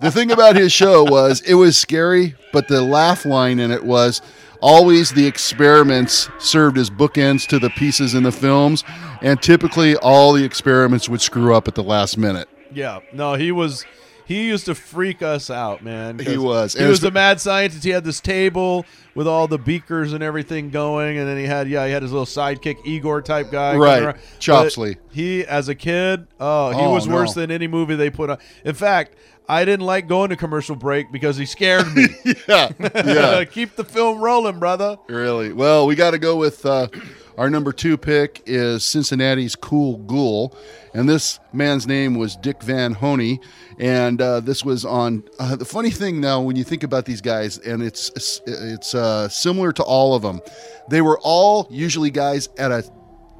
the thing about his show was it was scary, but the laugh line in it was, always the experiments served as bookends to the pieces in the films, and typically all the experiments would screw up at the last minute. Yeah, no, he was. He used to freak us out, man. He was. He And was a mad scientist. He had this table with all the beakers and everything going, and then he had yeah, he had his little sidekick Igor type guy, Right. Chopsley. He, as a kid, oh, he Oh, was worse than any movie they put on. In fact, I didn't like going to commercial break because he scared me. Yeah, yeah. Keep the film rolling, brother. Really? Well, we got to go with uh, our number two pick is Cincinnati's Cool Ghoul, and this man's name was Dick Von Hoene, and uh, this was on. Uh, the funny thing now, when you think about these guys, and it's it's uh, similar to all of them, they were all usually guys at a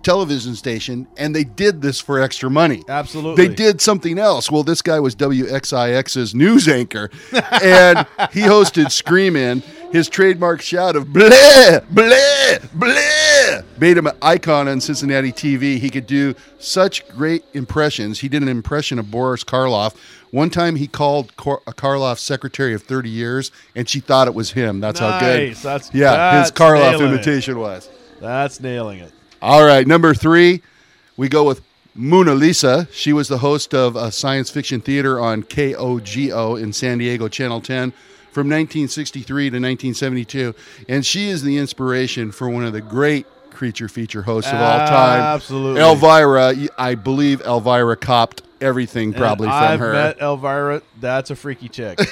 television station, and they did this for extra money. Absolutely. They did something else. Well, this guy was WXIX's news anchor, and he hosted Scream In. His trademark shout of bleh, bleh, bleh made him an icon on Cincinnati TV. He could do such great impressions. He did an impression of Boris Karloff. One time he called Kor- uh, a Karloff's secretary of 30 years, and she thought it was him. That's how good. That's- yeah, his Karloff nailing it. imitation was. That's nailing it. All right, number three, we go with Moona Lisa. She was the host of uh, science fiction theater on KOGO in San Diego, Channel 10, from 1963 to 1972. And she is the inspiration for one of the great creature feature hosts of all ah, time. Absolutely. Elvira, I believe Elvira copped everything probably And from I've her. met Elvira. That's a freaky chick.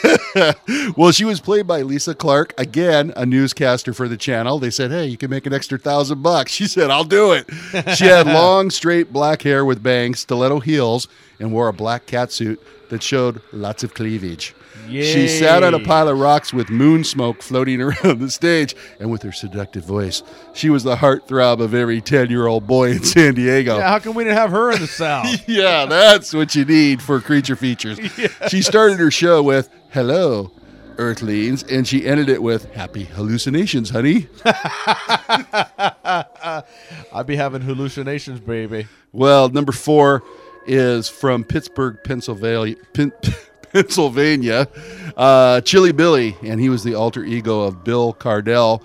Well, she was played by Lisa Clark, again, a newscaster for the channel. They said, Hey, you can make an extra thousand bucks. She said, I'll do it. She had long, straight black hair with bangs, stiletto heels, and wore a black catsuit that showed lots of cleavage. She sat on a pile of rocks with moon smoke floating around the stage, and with her seductive voice, she was the heartthrob of every 10 year old boy in San Diego. yeah, how come we didn't have her in the South? Yeah, that's what you need for creature features. She started her show with "Hello, Earthlings," and she ended it with "Happy hallucinations, honey." I'd be having hallucinations, baby. Well, number four is from Pittsburgh, Pennsylvania. Pen- Pennsylvania, uh, Chilly Billy, and he was the alter ego of Bill Cardille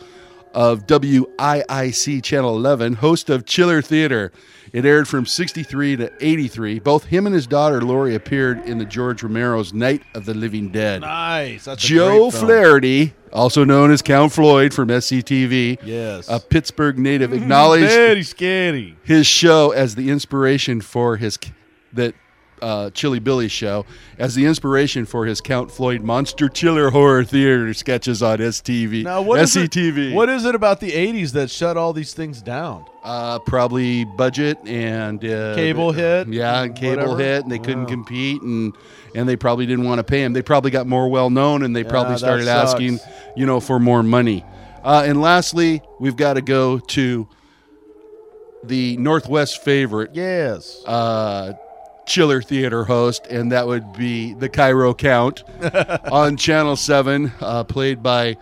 of WIIC Channel 11, host of Chiller Theater. It aired from 63 to 83. Both him and his daughter Lori appeared in the George Romero's Night of the Living Dead. Nice. That's a Joe. Flaherty, also known as Count Floyd from SCTV, Yes. a Pittsburgh native, acknowledged Very scary. his show as the inspiration for his that uh, Chilly Billy show as the inspiration for his Count Floyd Monster Chiller Horror Theater sketches on STV. Now, what is it- What is it about the '80s that shut all these things down? Uh, probably budget and uh, Cable hit, Yeah, and cable whatever? hit, and they couldn't Wow. compete, and and they probably didn't want to pay him. They probably got more well known, and they probably started asking, you know, for more money. Uh, and lastly, we've got to go to the Northwest favorite, Yes. uh, chiller theater host, and that would be the Cairo Count on Channel 7, uh, played by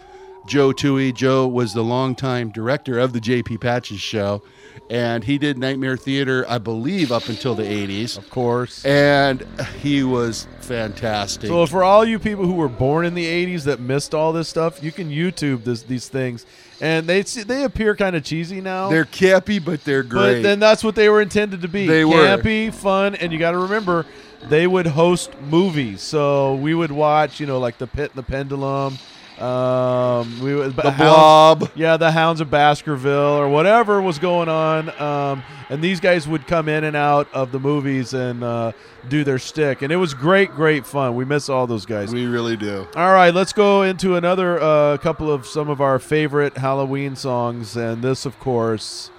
Joe Towey. Joe was the longtime director of the J.P. Patches show, and he did Nightmare Theater, I believe, up until the 80s. of course. And he was fantastic. So for all you people who were born in the '80s that missed all this stuff, you can YouTube this, these things, and they they appear kind of cheesy now. they're campy, but they're great. But then that's what they were intended to be. They were. campy, fun, and you got to remember, they would host movies. So we would watch, you know, like The Pit and the Pendulum. Um, we the Blob. yeah, the Hounds of Baskerville or whatever was going on. Um, and these guys would come in and out of the movies and uh, do their stick, and it was great, great fun. We miss all those guys. We really do. All right, let's go into another uh, couple of some of our favorite Halloween songs, and this, of course,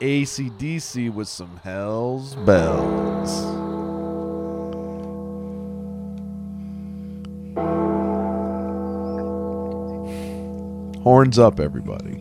ACDC with some Hell's Bells. Horns up, everybody.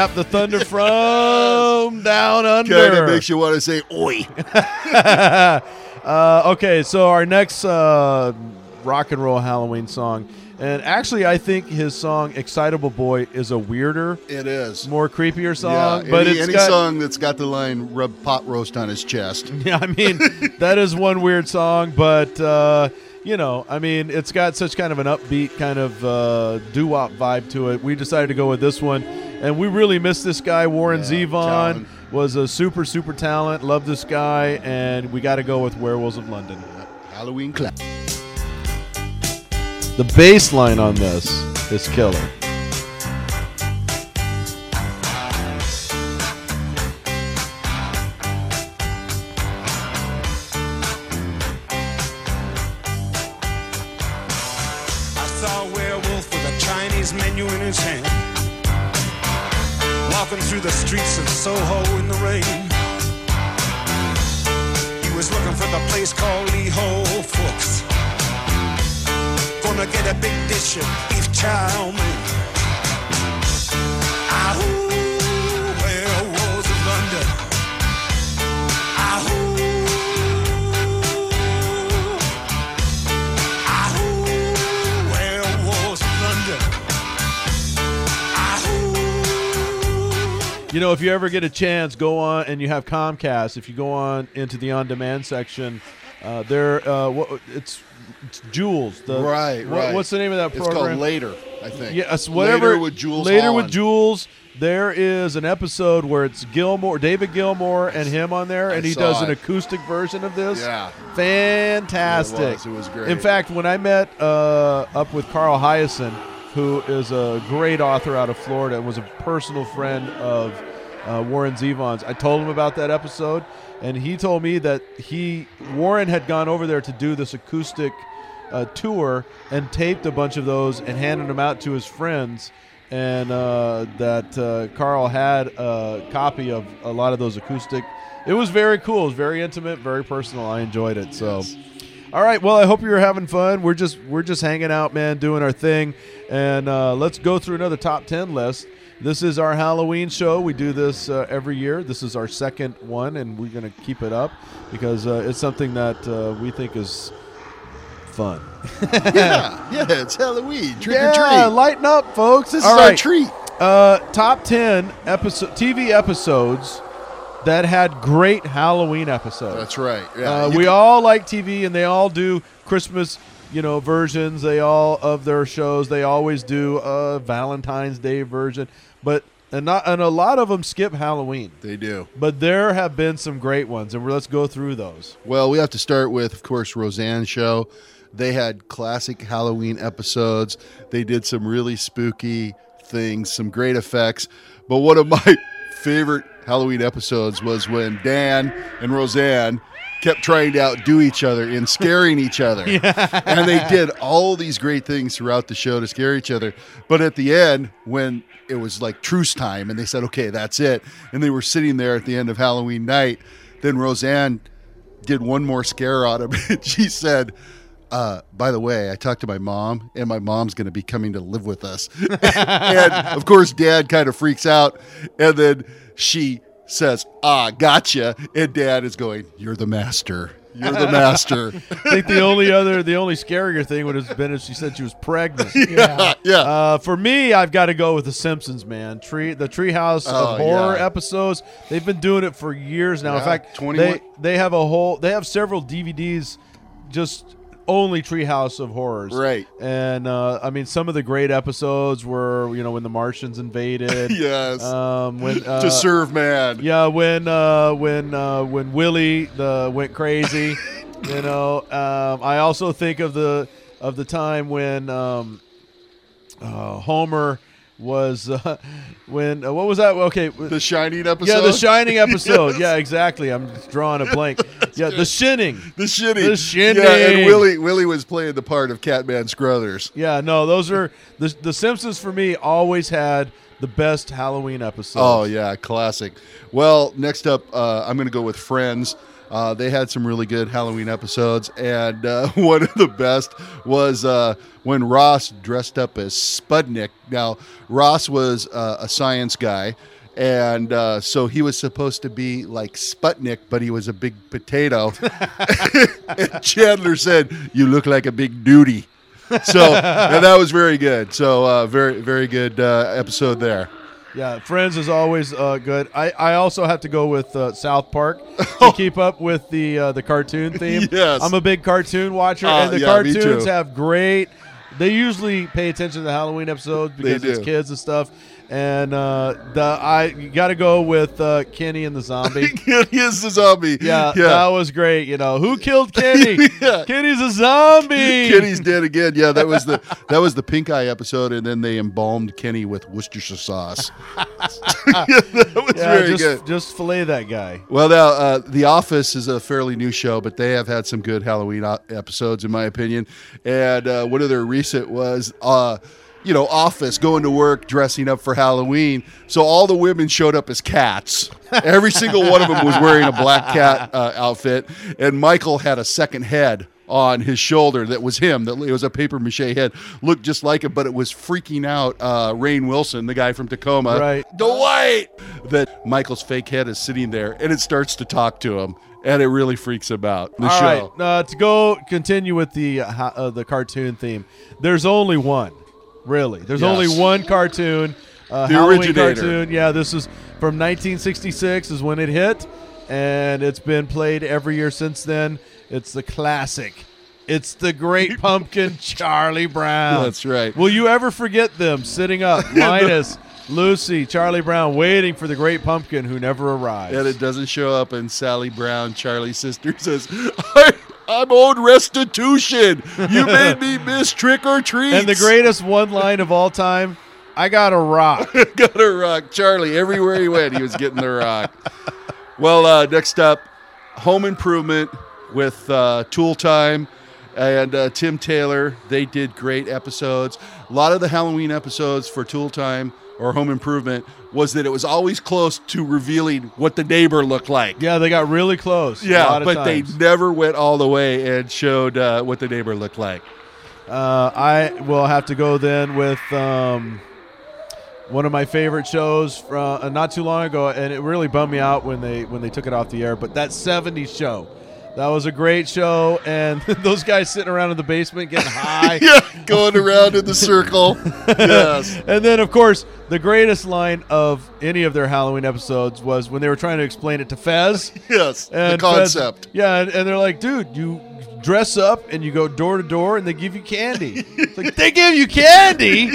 Tap the thunder from down under. Kind of makes you want to say, oi. Uh, okay, so our next uh, rock and roll Halloween song, and actually, I think his song "Excitable Boy" is a weirder, It is. more creepier song. yeah, but any, any got, song that's got the line "rub pot roast on his chest." Yeah, I mean, that is one weird song, but uh, you know, I mean, it's got such kind of an upbeat kind of uh, doo wop vibe to it. We decided to go with this one, and we really miss this guy. Warren Yeah, Zevon was a super, super talent. Love this guy, and we got to go with Werewolves of London. Halloween clap. The bass line on this is killer. Know, if you ever get a chance, go on and you have Comcast. If you go on into the on-demand section, uh, there, uh, what, it's, it's Jools. The, Right, what- right. What's the name of that program? It's called Later, I think. Yes, whatever. Later with Jools. Later Holland. with Jools. There is an episode where it's Gilmour, David Gilmour, and him on there, I and he saw does an it. acoustic version of this. Yeah. fantastic. It was. It was great. In fact, when I met uh, up with Carl Hiaasen, who is a great author out of Florida and was a personal friend of uh, Warren Zevon's, I told him about that episode, and he told me that he Warren had gone over there to do this acoustic uh, tour and taped a bunch of those and handed them out to his friends. And uh, that uh, Carl had a copy of a lot of those acoustic. It was very cool. It was very intimate, very personal. I enjoyed it. So, all right. Well, I hope you're having fun. We're just we're just hanging out, man, doing our thing. And uh, let's go through another top ten list. This is our Halloween show. We do this uh, every year. This is our second one, and we're going to keep it up because uh, it's something that uh, we think is fun. yeah, yeah, it's Halloween. Trick yeah, or treat. lighten up, folks. this All is our treat. Uh, top ten episode TV episodes that had great Halloween episodes. That's right. Yeah, Uh, we can- all like TV, and they all do Christmas, you know, versions. They all of their shows. They always do a Valentine's Day version, but and not and a lot of them skip Halloween. They do. But there have been some great ones, and let's go through those. Well, we have to start with, of course, Roseanne show. They had classic Halloween episodes. They did some really spooky things, some great effects. But one of my favorite Halloween episodes was when Dan and Roseanne kept trying to outdo each other in scaring each other. And they did all these great things throughout the show to scare each other. But at the end, when it was like truce time and they said, okay, that's it. And they were sitting there at the end of Halloween night, then Roseanne did one more scare on him. she said, uh, by the way, I talked to my mom, and my mom's going to be coming to live with us. and of course, dad kind of freaks out. And then she says, Ah, gotcha. And dad is going, You're the master. You're the master. I think the only other, the only scarier thing would have been if she said she was pregnant. yeah. yeah. Uh, for me, I've got to go with The Simpsons, man. Tree, the Treehouse Oh, of horror yeah. episodes. They've been doing it for years now. In fact, 21 they they have a whole, they have several DVDs, just only Treehouse of Horrors. Right. And uh, I mean, some of the great episodes were, you know, when the Martians invaded. yes. Um, when uh, to serve man. yeah, when uh, when uh, when Willie the went crazy, you know. Um, I also think of the of the time when um, uh, Homer was uh, when uh, what was that? Okay, The Shining episode. yeah, the Shining episode. Yes. Yeah, exactly. I'm drawing a blank. yeah, the Shining. The Shinning. The Shinning. Yeah, and Willie Willie was playing the part of Scatman Crothers. Yeah, no, those are the the Simpsons for me. Always had the best Halloween episode. Oh yeah, classic. Well, next up, uh, I'm going to go with Friends. Uh, they had some really good Halloween episodes, and uh, one of the best was uh, when Ross dressed up as Spudnik. Now, Ross was uh, a science guy, and uh, so he was supposed to be like Sputnik, but he was a big potato. and Chandler said, "You look like a big duty." So, that was very good. So, uh, very, very good uh, episode there. Yeah, Friends is always uh, good. I, I also have to go with uh, South Park to keep up with the uh, the cartoon theme. Yes. I'm a big cartoon watcher, Uh, and the yeah, me cartoons have great. They usually pay attention to the Halloween episodes because it's do. kids and stuff. And uh, the I you got to go with uh, Kenny and the zombie. he is the zombie. Yeah, yeah. that was great. You know who killed Kenny? Yeah. Kenny's a zombie. Kenny's dead again. Yeah, that was the that was the pink eye episode, and then they embalmed Kenny with Worcestershire sauce. that was yeah, very just good. just fillet that guy. Well, now uh, The Office is a fairly new show, but they have had some good Halloween episodes, in my opinion. And uh, one of their recent was, uh, you know, Office going to work dressing up for Halloween. So all the women showed up as cats. Every single one of them was wearing a black cat uh, outfit, and Michael had a second head on his shoulder that was him. That it was a paper mache head, looked just like him, but it was freaking out uh, Rainn Wilson, the guy from Tacoma. Right. Dwight. That Michael's fake head is sitting there, and it starts to talk to him, and it really freaks him out. The All show. right, uh, to go continue with the uh, uh, the cartoon theme. There's only one, really. There's Yes. only one cartoon. Uh, The Halloween originator. cartoon. Yeah, this is from 1966 is when it hit, and it's been played every year since then. It's the classic. It's the Great Pumpkin, Charlie Brown. That's right. Will you ever forget them sitting up, Linus, Lucy, Charlie Brown, waiting for the Great Pumpkin who never arrives? And it doesn't show up, and Sally Brown, Charlie's sister, says, I, I'm owed restitution. You made me miss trick or treat. And the greatest one line of all time, I got a rock. got a rock. Charlie, everywhere he went, he was getting the rock. Well, uh, next up, Home Improvement with uh, Tool Time and uh, Tim Taylor. They did great episodes. A lot of the Halloween episodes for Tool Time or Home Improvement was that it was always close to revealing what the neighbor looked like. Yeah, they got really close. a Yeah, but they never went all the way and showed uh, what the neighbor looked like. Uh, I will have to go then with um, one of my favorite shows from uh, not too long ago, and it really bummed me out when they when they took it off the air. But that '70s show, that was a great show, and those guys sitting around in the basement getting high. Yeah, going around in the circle. yes. And then, of course, the greatest line of any of their Halloween episodes was when they were trying to explain it to Fez. Yes. the And Fez- concept. yeah, and, and they're like, dude, you dress up and you go door to door and they give you candy. it's like, they give you candy?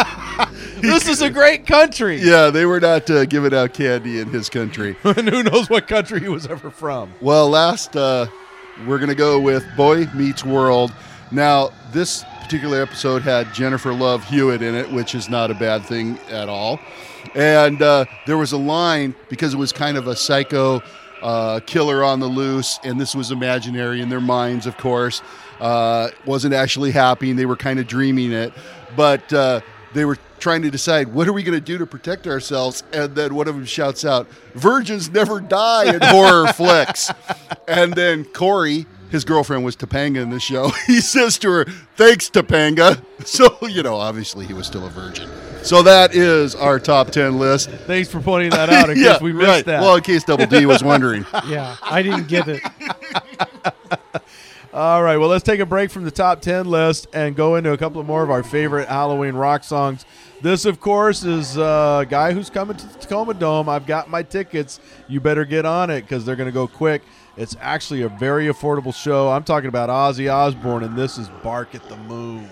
this is a great country. Yeah, they were not uh, giving out candy in his country. and who knows what country he was ever from. Well, last, uh, we're going to go with Boy Meets World. Now, this particular episode had Jennifer Love Hewitt in it, which is not a bad thing at all. And uh, there was a line because it was kind of a psycho uh, killer on the loose, and this was imaginary in their minds, of course. Uh, wasn't actually happening. They were kind of dreaming it. But uh, they were trying to decide what are we going to do to protect ourselves? And then one of them shouts out virgins never die in horror flicks. And then corey his girlfriend was topanga in the show. He says to her thanks topanga. So you know obviously he was still a virgin. So that is our top 10 list. Thanks for pointing that out in case we missed right. that. well in case double d was wondering. Yeah, I didn't get it. All right, well, let's take a break from the top 10 list and go into a couple of more of our favorite Halloween rock songs. This, of course, is a guy who's coming to the Tacoma Dome. I've got my tickets. You better get on it because they're going to go quick. It's actually a very affordable show. I'm talking about Ozzy Osbourne, and this is Bark at the Moon.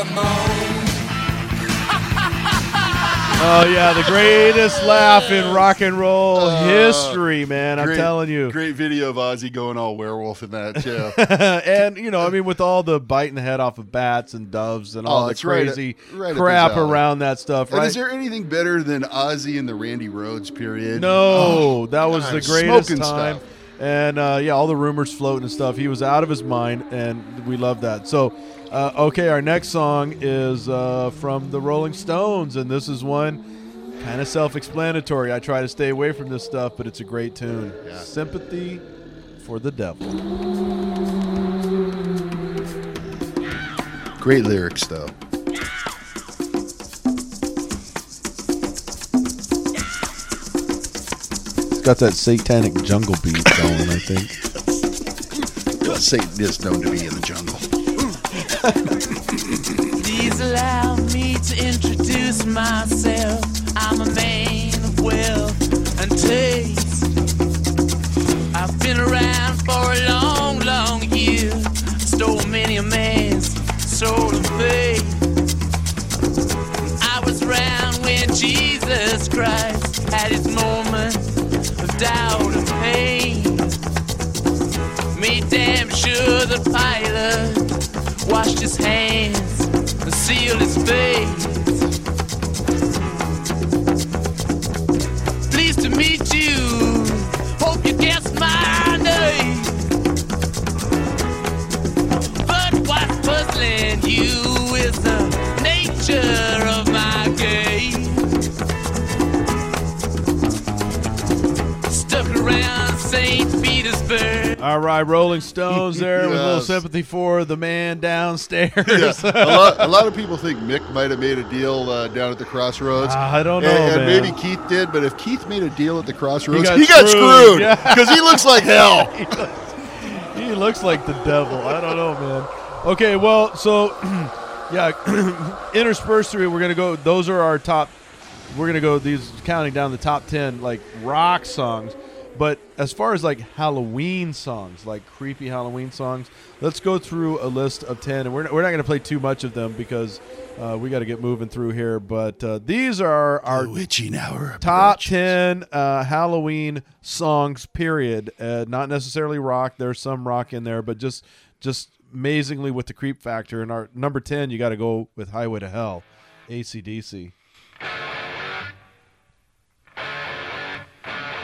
The moon. Oh yeah, the greatest laugh in rock and roll history, man. I'm Great- telling you. Great video of Ozzy going all werewolf in that. Yeah. and you know, I mean, with all the biting the head off of bats and doves and all Oh, the it's right at- crazy right crap around that stuff, And is there anything better than Ozzy in the Randy Rhoads period? no, Oh, that was God, the greatest time. stuff. And uh, yeah, all the rumors floating and stuff. He was out of his mind, and we love that. So, uh, okay, our next song is uh, from the Rolling Stones, and this is one kind of self-explanatory. I try to stay away from this stuff, but it's a great tune. Sympathy for the Devil. Great lyrics, though. It's got that satanic jungle beat going, I think. Satan is known to be in the jungle. Please allow me to introduce myself. I'm a man of wealth and taste. I've been around for a long, long year. Stole many a man's soul of faith. I was around when Jesus Christ had his moment of doubt and pain. Made damn sure the Pilate washed his hands Right, Rolling Stones there with a little sympathy for the man downstairs. Yeah. a, lot, a lot of people think Mick might have made a deal uh, down at the crossroads. Ah, I don't know, And, and maybe Keith did, but if Keith made a deal at the crossroads, got he got screwed, screwed yeah. because he looks like hell. he looks like the devil. I don't know, man. Okay, well, so yeah, interspersed through, we're gonna go. Those are our top. We're gonna go these counting down the top ten like rock songs. But as far as like Halloween songs, like creepy Halloween songs, let's go through a list of ten, and we're not, we're not going to play too much of them because uh, we got to get moving through here. But uh, these are our witching hour. top 10 uh, halloween songs period uh, not necessarily rock there's some rock in there but just just amazingly with the creep factor and our number 10 you got to go with highway to hell acdc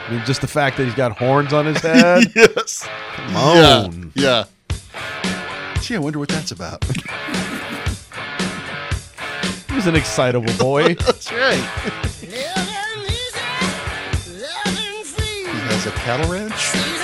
I mean, just the fact that he's got horns on his head. yes. Come on. Yeah. yeah. Gee, I wonder what that's about. He's an excitable boy. that's right. He has a cattle ranch.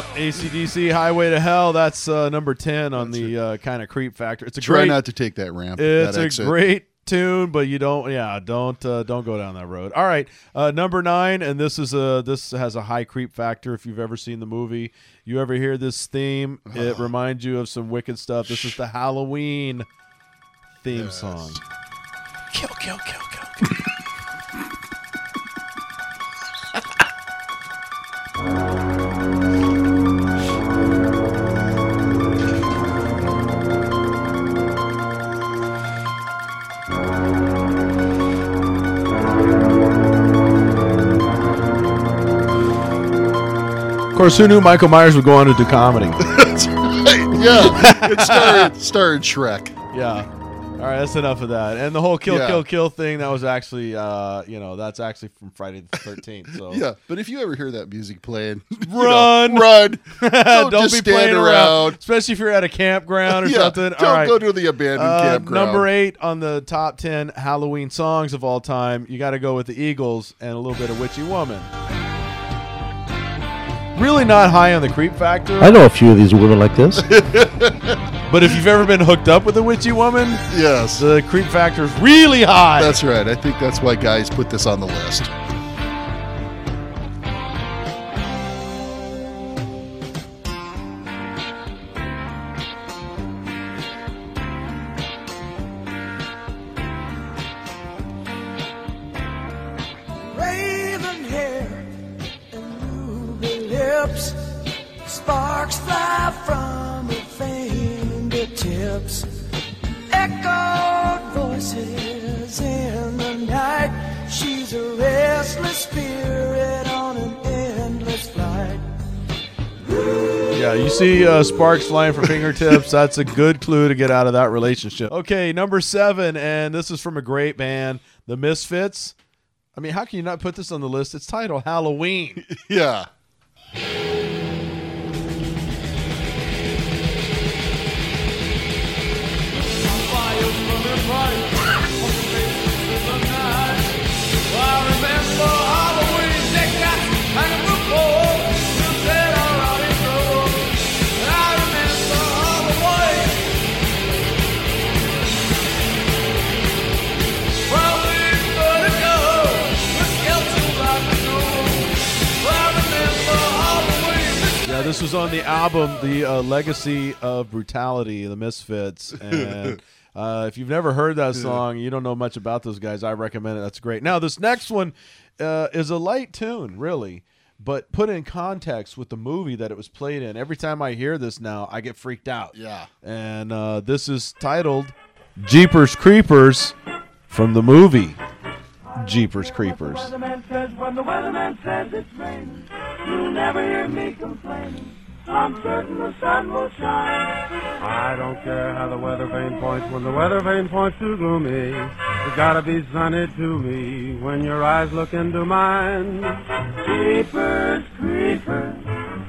Yep, ACDC Highway to Hell. That's uh, number 10 on the uh, kind of creep factor. It's a Try great not to take that ramp. It's that a exit. great tune, but you don't yeah, don't uh, don't go down that road. All right. Uh, number 9 and this is a this has a high creep factor if you've ever seen the movie. You ever hear this theme, it reminds you of some wicked stuff. This is the Halloween theme song. Kill kill kill kill. kill. course, who knew Michael Myers would go on to do comedy? That's right. Yeah. It started, started Shrek. Yeah. All right, that's enough of that. And the whole kill, Yeah. kill, kill thing, that was actually, uh, you know, that's actually from Friday the 13th. So Yeah, but if you ever hear that music playing, you know, Run. run! don't, Don't, be playing around. around. especially if you're at a campground or Yeah, something. don't All right. go to the abandoned Uh, campground. Number eight on the top 10 Halloween songs of all time, you got to go with the Eagles and a little bit of Witchy Woman. Really not high on the creep factor. I know a few of these women like this. But if you've ever been hooked up with a witchy woman, Yes. the creep factor is really high. That's right. I think that's why guys put this on the list. Yeah, you see uh, sparks flying from fingertips. That's a good clue to get out of that relationship. Okay, number seven, and this is from a great band, The Misfits. I mean, how can you not put this on the list? It's titled Halloween. Yeah. Yeah, this was on the album, The uh, Legacy of Brutality, The Misfits. And uh, if you've never heard that song, you don't know much about those guys, I recommend it. That's great. Now, this next one uh, is a light tune, really, but put in context with the movie that it was played in. Every time I hear this now, I get freaked out. Yeah. And uh, this is titled Jeepers Creepers from the movie Jeepers Creepers. weatherman says, when the weatherman says it's raining, you'll never hear me complaining. I'm certain the sun will shine. I don't care how the weather vane points when the weather vane points to gloomy. It's gotta be sunny to me when your eyes look into mine. Jeepers, creepers,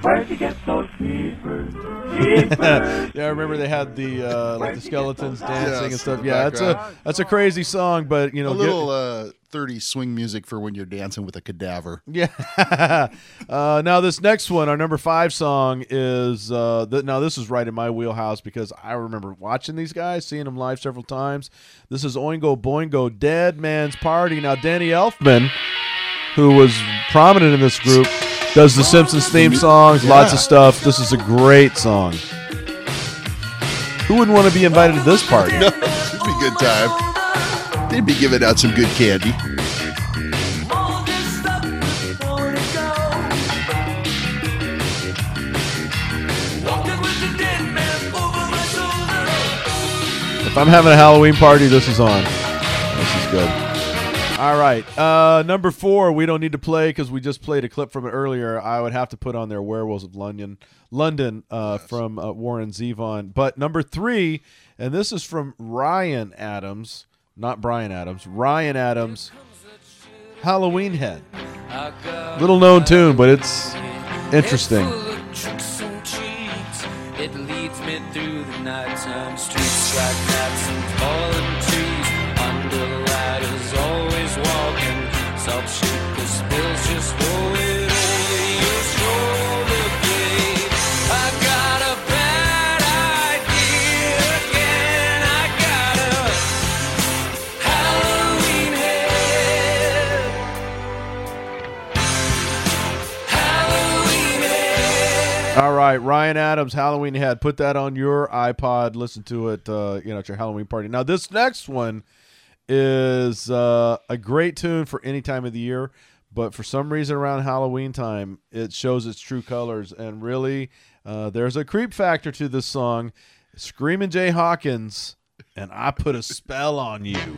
where'd you get those creepers? Yeah, I remember they had the uh, like the skeletons dancing and stuff. Yeah, that's a that's a crazy song, but you know, a get- little uh, 30 swing music for when you're dancing with a cadaver. Yeah. uh, now this next one, our number five song is. Uh, th- now this is right in my wheelhouse because I remember watching these guys, seeing them live several times. This is Oingo Boingo, Dead Man's Party. Now Danny Elfman, who was prominent in this group, does the Simpsons theme songs, lots of stuff. This is a great song. Who wouldn't want to be invited to this party? No, it'd be a good time. They'd be giving out some good candy. If I'm having a Halloween party, this is on. This is good. All right. Uh, number four, we don't need to play because we just played a clip from it earlier. I would have to put on there Werewolves of London, London uh, from uh, Warren Zevon. But number three, and this is from Ryan Adams, not Bryan Adams, Ryan Adams, Halloween Head. Little known tune, but it's interesting. It leads me through the nighttime streets All right, Ryan Adams, Halloween Head. Put that on your iPod. Listen to it, uh, you know, at your Halloween party. Now, this next one is uh, a great tune for any time of the year, but for some reason around Halloween time, it shows its true colors. And really, uh, there's a creep factor to this song. Screaming Jay Hawkins, and I put a spell on you.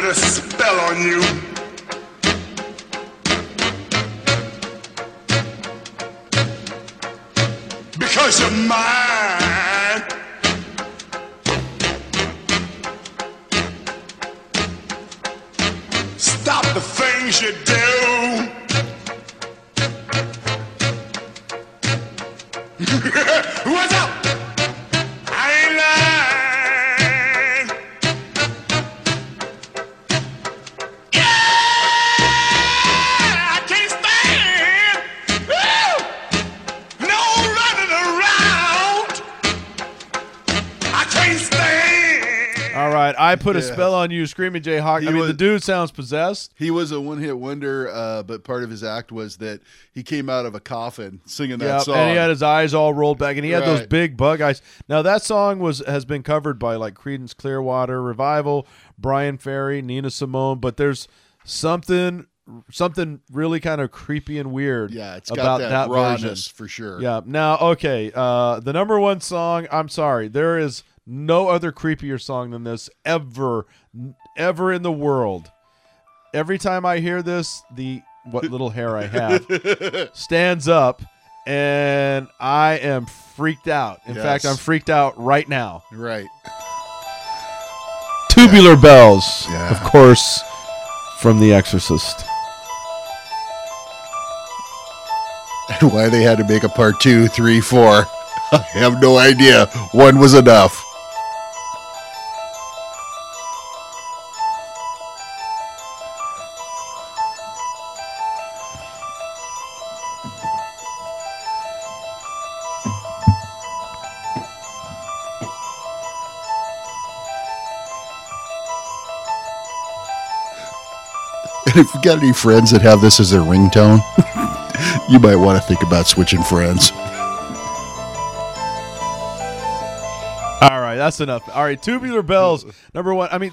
Put a spell on you. Because you're mine. Stop the things you do. I put a Yeah. spell on you, Screaming Jay Hawk. I mean, was- the dude sounds possessed. He was a one hit wonder, uh, but part of his act was that he came out of a coffin singing that Yeah, song. and he had his eyes all rolled back, and he had those big bug eyes. Now that song was has been covered by like Creedence Clearwater Revival, Bryan Ferry, Nina Simone, but there's something something really kind of creepy and weird. yeah, it's got about that, that, rawness version. for sure. Yeah. Now, okay, uh, the number one song. I'm sorry, there is no other creepier song than this ever, ever in the world. Every time I hear this, the what little hair I have stands up, and I am freaked out. In fact, I'm freaked out right now. Right. Tubular bells, Yeah. of course, from The Exorcist. And why they had to make a part two, three, four, I have no idea. One was enough. If you've got any friends that have this as their ringtone, you might want to think about switching friends. All right, that's enough. All right, Tubular Bells, number one. I mean,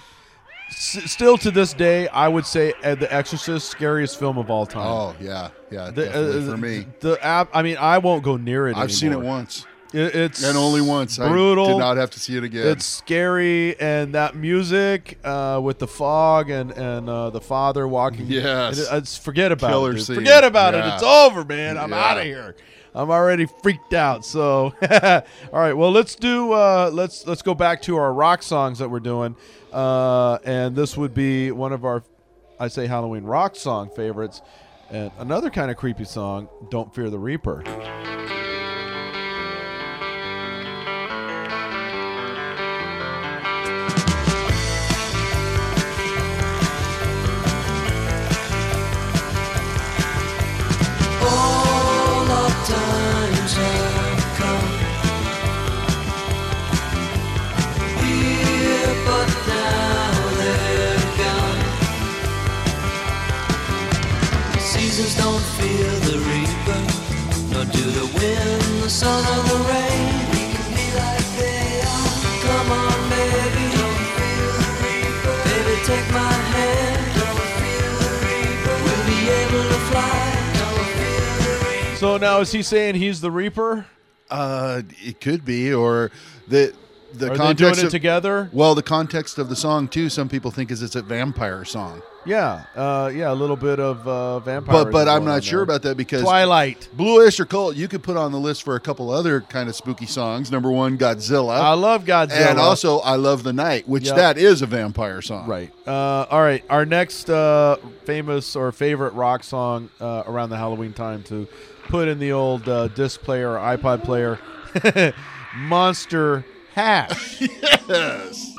s- still to this day, I would say uh, The Exorcist, scariest film of all time. Oh yeah, yeah, The- uh, for me. The app. I mean, I won't go near it. I've seen it once, It, it's and only once. Brutal. I did not have to see it again. It's scary, and that music uh, with the fog and and uh, the father walking. Yes. it- it's forget about Killer it. scene. Forget about it. It's over, man. I'm Yeah. out of here. I'm already freaked out. So, all right. Well, let's do. Uh, let's let's go back to our rock songs that we're doing, uh, and this would be one of our, I say Halloween rock song favorites, and another kind of creepy song. Don't fear the Reaper. Nor the wind, the sun, or the rain. We can be like they are. Come on, baby, don't fear the reaper. Baby, take my hand, don't fear the reaper. We'll be able to fly, don't fear the reaper. So now is he saying he's the Reaper? Uh, it could be, or the the Are they context doing it of- together? Well, the context of the song too. Some people think is it's a vampire song, Yeah, uh, yeah, a little bit of uh, vampire. but but I'm not sure about that because Twilight. Blue Öyster Cult you could put on the list for a couple other kind of spooky songs. Number one, Godzilla, I love Godzilla. and also I Love the Night, which Yep. that is a vampire song. right. Uh, all right, our next uh, famous or favorite rock song uh, around the Halloween time to put in the old uh, disc player or iPod player, Monster Hash.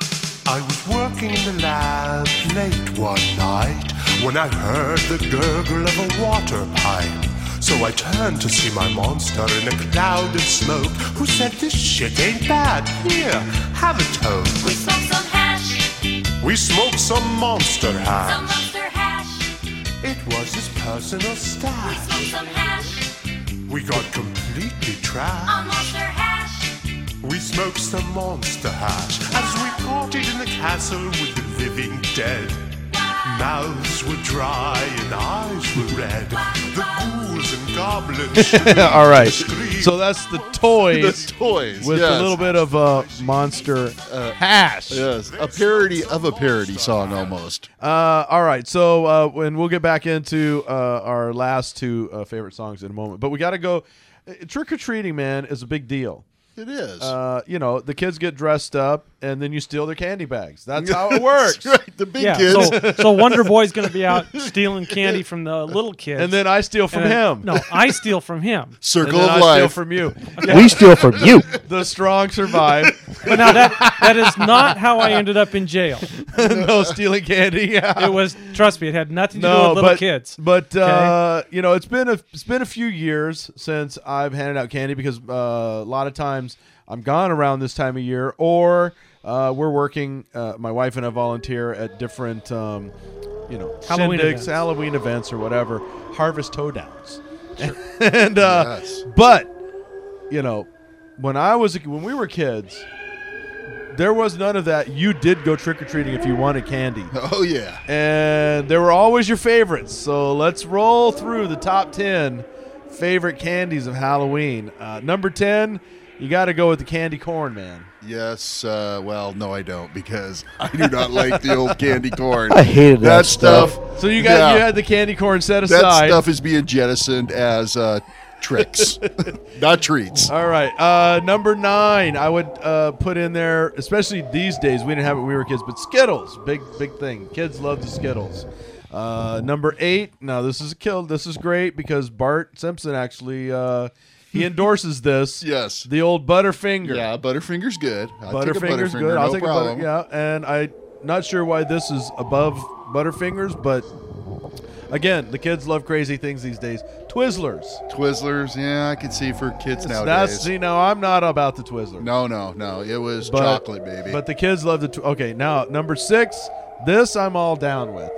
I was working in the lab late one night when I heard the gurgle of a water pipe. So I turned to see my monster in a cloud of smoke who said, This shit ain't bad. Here, have a toke. We smoke some hash, We smoked some monster hash. some monster hash. It was his personal stash. We stash. smoke some hash, We got completely trashed. We smoked some monster hash as we partied in the castle with the living dead. Mouths were dry and eyes were red. The ghouls and goblins. all right, and so that's the toys The toys with yes. a little bit of uh, Monster Hash. Yes, a parody of a parody song almost. Uh, all right. So uh, when we'll get back into uh, our last two uh, favorite songs in a moment, but we got to go. Trick or treating, man, is a big deal. It is. Uh, you know, the kids get dressed up and then you steal their candy bags. That's how it works. That's right. The big Yeah, kids. so so Wonder Boy's going to be out stealing candy from the little kids, And then I steal from And then- him. No, I steal from him. And Circle then of I steal from you. We steal from you. the strong survive. But now that that is not how I ended up in jail. no stealing candy. Yeah. It was trust me, it had nothing to do with little but kids. but uh, you know, it's been a it's been a few years since I've handed out candy because uh, a lot of times I'm gone around this time of year, or uh, we're working. Uh, my wife and I volunteer at different, um, you know, Halloween shindigs, events. Halloween events, or whatever. Harvest toe downs, and uh, Yes. but you know, when I was when we were kids. There was none of that. You did go trick or treating if you wanted candy Oh yeah. and they were always your favorites. So let's roll through the top 10 favorite candies of Halloween. Uh, number 10, you got to go with the candy corn, man. Yes. Uh, well, no, I don't because I do not like the old candy corn. I hated that stuff. stuff. So you got Yeah. you had the candy corn set aside. that stuff is being jettisoned as uh, tricks, not treats. All right, uh, number nine, I would uh, put in there, especially these days. We didn't have it when we were kids, but Skittles, big big thing. Kids love the Skittles. Uh, number eight, now this is a kill. This is great because Bart Simpson actually uh, he endorses this. Yes. the old Butterfinger. Yeah, Butterfinger's good. A Butterfinger's Butterfinger, good. I'll no take problem. a butter. Yeah, and I not sure why this is above Butterfingers, but again, the kids love crazy things these days. Twizzlers. Twizzlers, yeah, I can see for kids That's nowadays. see now I'm not about the Twizzlers. no, no, no. It was But- chocolate, baby. But the kids love the. Tw- okay, now number six. This I'm all down with.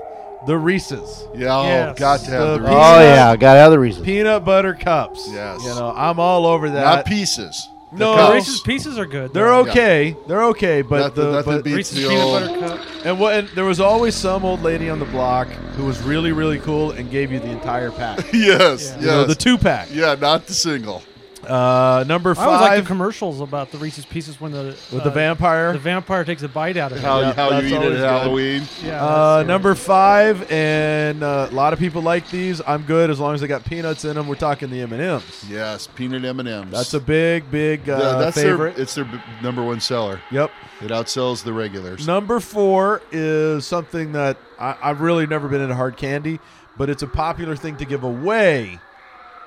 The Reese's yeah, oh, Yes. got to have The the, Reese's. Oh yeah, got other reasons. peanut butter cups. Yes. You know I'm all over that. not pieces. The No. Cups. Reese's Pieces are good. They're though. okay. They're okay, but Nothing- the nothing but beats Reese's the peanut old- butter cup. and what and there was always some old lady on the block who was really really cool and gave you the entire pack. Yes, Yeah. yes. You know, the two pack. yeah, not the single. Uh, number I always like the five commercials about the Reese's Pieces when the with uh, the vampire. the vampire takes a bite out of it. How, Yeah, how you eat it always at good. Halloween. Yeah, Uh, number five, and uh, a lot of people like these. I'm good as long as they got peanuts in them. We're talking the M and M's. Yes, peanut M and M's. That's a big, big uh, Yeah, that's favorite. Their, it's their b- number one seller. yep. It outsells the regulars. Number four is something that I, I've really never been into hard candy, but it's a popular thing to give away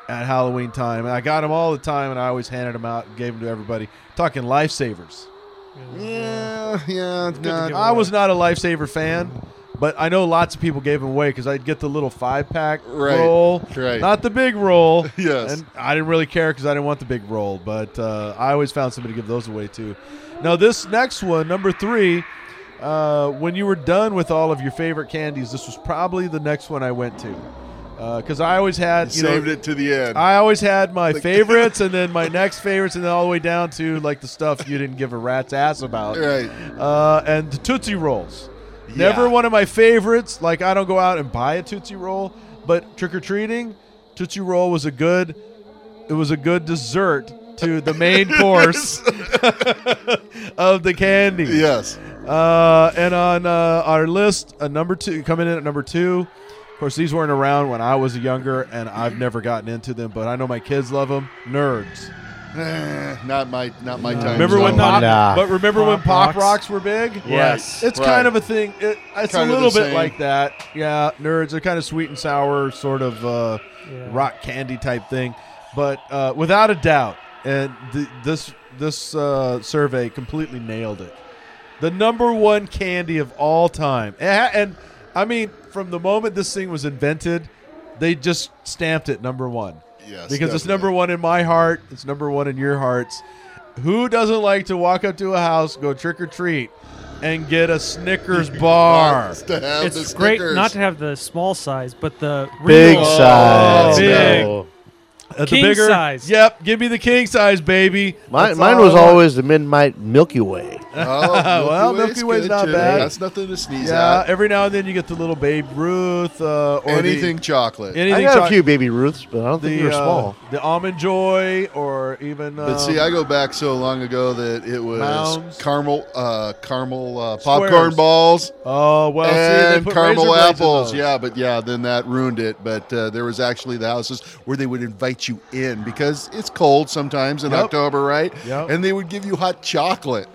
at Halloween time. And I got them all the time, and I always handed them out and gave them to everybody. Talking lifesavers. Yeah, yeah, to not, I was not a lifesaver fan, but I know lots of people gave them away because I'd get the little five pack Right, roll, right. not the big roll. Yes. and I didn't really care because I didn't want the big roll, but uh, I always found somebody to give those away too. Now this next one, number three, uh, when you were done with all of your favorite candies, this was probably the next one I went to because I always had you saved know, it to the end. I always had my Like- favorites and then my next favorites and then all the way down to like the stuff you didn't give a rat's ass about. right. Uh, and the Tootsie Rolls. Never one of my favorites. Like I don't go out and buy a Tootsie Roll, but trick or treating, Tootsie Roll was a good. It was a good dessert to the main course of the candy. Yes. Uh, and on uh, our list, uh, number two coming in at number two. Of course, these weren't around when I was younger, and I've never gotten into them. But I know my kids love them. Nerds. Eh, not my not my time. Remember when pop? Nah. But remember when Pop pop rocks? rocks were big? Yes. It's Right. kind of a thing. It, it's Kind a little bit same. like that. Yeah, nerds are kind of sweet and sour, sort of uh, Yeah. rock candy type thing. But uh, without a doubt, and th- this this uh, survey completely nailed it. The number one candy of all time, and, and I mean, from the moment this thing was invented, they just stamped it number one Yes, because it's number one in my heart. It's number one in your hearts. Who doesn't like to walk up to a house, go trick or treat, and get a Snickers bar? To have It's the great Snickers. not to have the small size, but the Big real- size. big. Oh, no. Uh, the King bigger, size. Yep, give me the king size, baby. Mine, That's mine all was I want. always the Midnight Milky Way. Oh, Well, Milky Way's good, not too. bad. That's nothing to sneeze Yeah, at. every now and then you get the little Babe Ruth uh, or Anything The, chocolate. anything I got choc- a few Baby Ruths, but I don't think the they were uh, small. the almond joy or even. Uh, But see, I go back so long ago that it was Mounds. caramel, uh, caramel uh, Squares. popcorn balls oh well, see, and they put caramel razor blades in apples. those. Yeah, but yeah, then that ruined it. But uh, there was actually the houses where they would invite you in because it's cold sometimes in Yep. October, right? Yep. And they would give you hot chocolate.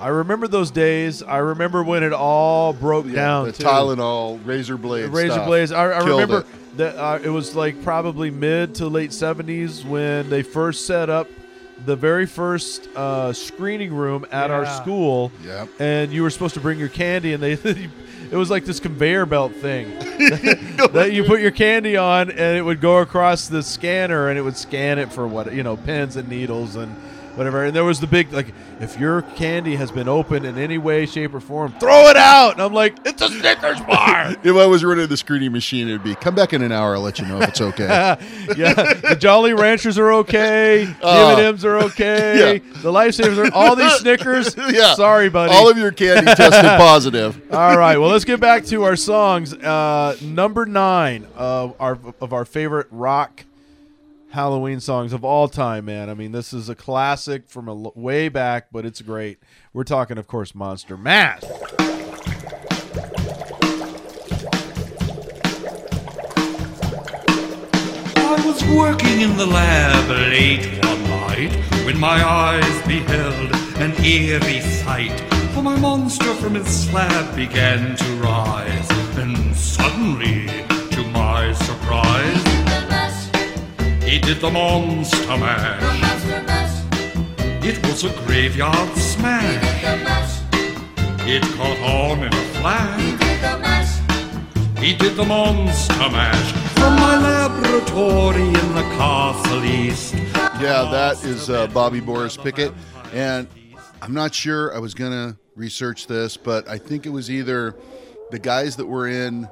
I remember those days. I remember when it all broke Yeah, down. the too. Tylenol, razor blades, razor blades. I, I remember it. that uh, it was like probably mid to late seventies when they first set up the very first uh, screening room at our Yeah. school. Yep. And you were supposed to bring your candy, and they. It was like this conveyor belt thing that you put your candy on, and it would go across the scanner, and it would scan it for what you know, pins and needles and whatever. And there was the big like, if your candy has been opened in any way, shape, or form, throw it out. And I'm like, it's a Snickers bar. If I was running the screening machine, it'd be come back in an hour. I'll let you know if it's okay. yeah, the Jolly Ranchers are okay. The Uh, M&Ms are okay. yeah. The Lifesavers are all these Snickers. yeah. Sorry, buddy. All of your candy tested positive. All right. Well, let's get back to our songs. Uh, number nine of our of our favorite rock Halloween songs of all time. Man, I mean, this is a classic from a l- way back, but it's great. We're talking, of course, Monster Mash. I was working in the lab late one night when my eyes beheld an eerie sight. For my monster from his slab began to rise, and suddenly, to my surprise, he did the monster mash. It was a graveyard smash. It caught on in a flash. He did the monster mash from my laboratory in the castle east. Yeah, that is uh, Bobby Boris Pickett, and I'm not sure. I was gonna research this, but I think it was either the guys that were in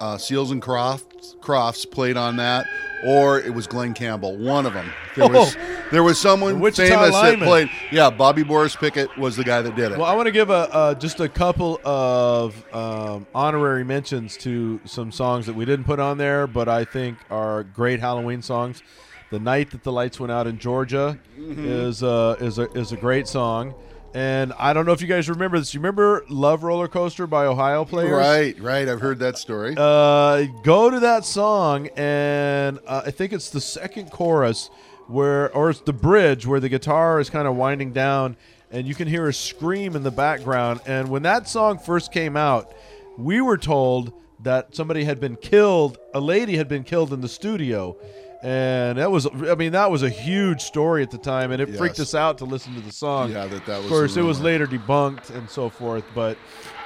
uh, Seals and Crofts, Crofts played on that, or it was Glen Campbell. One of them. There was there was someone famous that played. Yeah, Bobby Boris Pickett was the guy that did it. Well, I want to give a uh, just a couple of um, honorary mentions to some songs that we didn't put on there, but I think are great Halloween songs. "The Night That the Lights Went Out in Georgia" Mhm. is uh, is a is a great song, and I don't know if you guys remember this. You remember "Love Roller Coaster" by Ohio Players? Right, right. I've heard that story. Uh, go to that song, and uh, I think it's the second chorus where, or it's the bridge where the guitar is kind of winding down, and you can hear a scream in the background. And when that song first came out, we were told that somebody had been killed, a lady had been killed in the studio. And that was, I mean, that was a huge story at the time, and it freaked us out to listen to the song. Yeah, that that was Of course, it was later debunked and so forth, but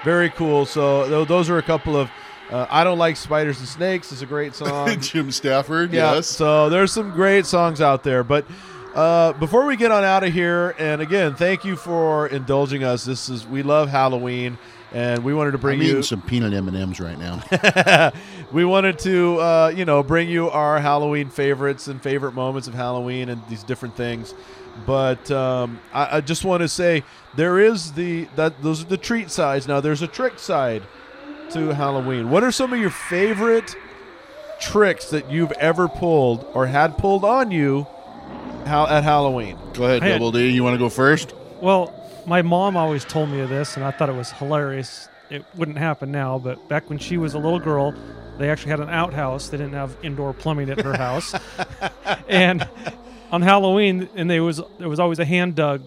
very cool. So those are a couple of. Uh, I don't like spiders and snakes. is a great song. Jim Stafford. yeah. Yes. So there's some great songs out there, but. Uh, before we get on out of here, and again, thank you for indulging us. This is we love Halloween, and we wanted to bring I'm you some peanut M and M's right now. we wanted to, uh, you know, bring you our Halloween favorites and favorite moments of Halloween and these different things. But um, I, I just want to say there is the that those are the treat sides. Now there's a trick side to Halloween. What are some of your favorite tricks that you've ever pulled or had pulled on you how, at Halloween? Go ahead, I had- Double D. You want to go first? Well, my mom always told me of this, and I thought it was hilarious. It wouldn't happen now, but back when she was a little girl, they actually had an outhouse. They didn't have indoor plumbing at her house, and on Halloween, and there was there was always a hand dug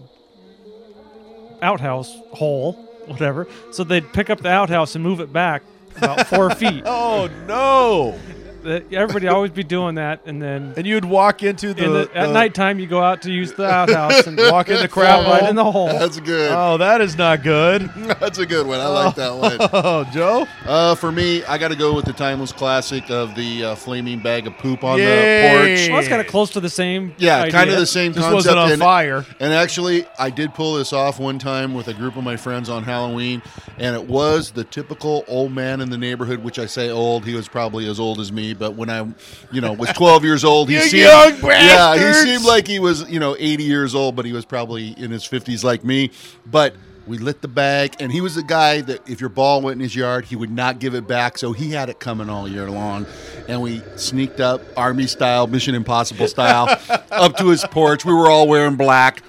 outhouse hole, whatever. So they'd pick up the outhouse and move it back about four feet. Oh no! That- Everybody always be doing that, and then And you'd walk into the, in the, at the- nighttime you go out to use the outhouse and Walk in the crab fall right in the hole. That's good. Oh, that is not good. That's a good one. I like that one. Oh, Joe. Uh, for me, I got to go with the timeless classic of the uh, flaming bag of poop on Yay. the porch. Well, it's kind of close to the same. Yeah, idea. kind of the same Just concept. wasn't on and, fire. And actually, I did pull this off one time with a group of my friends on Halloween, and it was the typical old man in the neighborhood. Which I say old, he was probably as old as me, but when I, you know, was 12 years old, he You seemed yeah, he seemed like he was, you know, 80 years old, but he was probably in his 50s like me. But we lit the bag, and he was the guy that if your ball went in his yard, he would not give it back. So he had it coming all year long. And we sneaked up, army style, Mission Impossible style, up to his porch. We were all wearing black.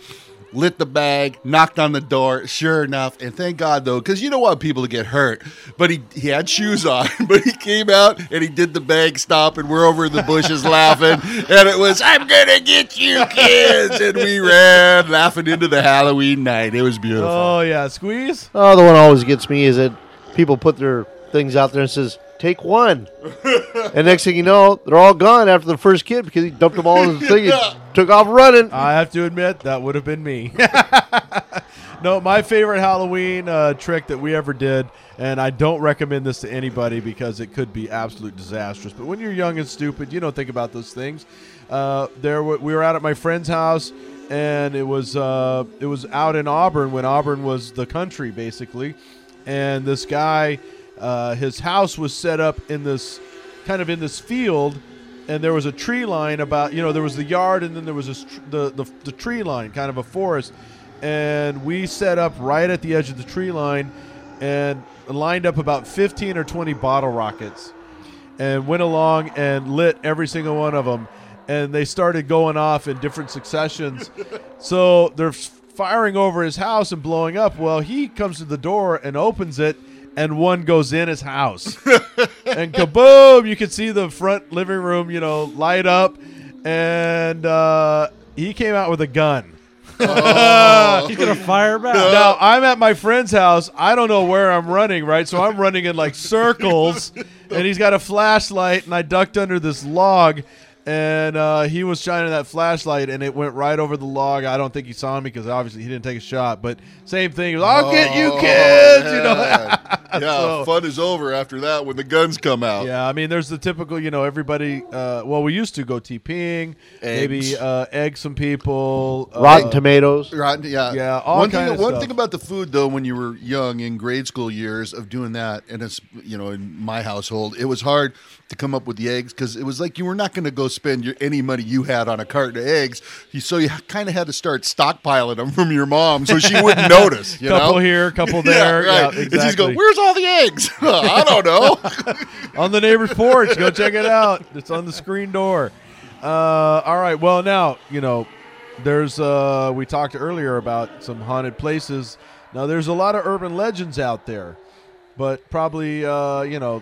Lit the bag, knocked on the door. Sure enough, and thank God though, because you don't want people to get hurt. But he he had shoes on, but he came out and he did the bag stop, and we're over in the bushes laughing, and it was I'm gonna get you kids, and we ran laughing into the Halloween night. It was beautiful. Oh yeah, squeeze. Oh, the one always gets me is that people put their things out there and says, "Take one." and next thing you know, they're all gone after the first kid because he dumped them all in the thing and took off running. I have to admit that would have been me. no, my favorite Halloween uh, trick that we ever did, and I don't recommend this to anybody because it could be absolute disastrous. But when you're young and stupid, you don't think about those things. Uh, there, w- we were out at my friend's house, and it was uh, it was out in Auburn when Auburn was the country basically, and this guy, uh, his house was set up in this kind of in this field and there was a tree line about you know there was the yard and then there was this tr- the, the the tree line kind of a forest. And we set up right at the edge of the tree line and lined up about 15 or 20 bottle rockets and went along and lit every single one of them and they started going off in different successions. So they're firing over his house and blowing up. Well he comes to the door and opens it and one goes in his house and kaboom you can see the front living room you know light up and uh, he came out with a gun He's gonna fire back. now I'm at my friend's house. I don't know where I'm running, right? So I'm running in like circles, and he's got a flashlight, and I ducked under this log, and uh, he was shining that flashlight, and it went right over the log. I don't think he saw me because obviously he didn't take a shot, but same thing. He was, I'll get you Oh, kids, you know. yeah, So- fun is over after that when the guns come out. Yeah, I mean, there's the typical, you know, everybody. Uh, well, we used to go TPing, maybe uh, egg some people, uh, Rotten tomatoes. Rotten, yeah, Yeah, all one kind thing. of one stuff. thing about the food, though, when you were young in grade school years of doing that, and it's you know in my household, it was hard to come up with the eggs because it was like you were not going to go spend your, any money you had on a carton of eggs. You, so you kind of had to start stockpiling them from your mom so she wouldn't notice. You couple know? here, couple there. Yeah, right. And exactly. she's going, "Where's all the eggs? I don't know." on the neighbor's porch. Go check it out. It's on the screen door. Uh, all right. Well, now you know. There's uh, we talked earlier about some haunted places. Now there's a lot of urban legends out there, but probably uh, you know,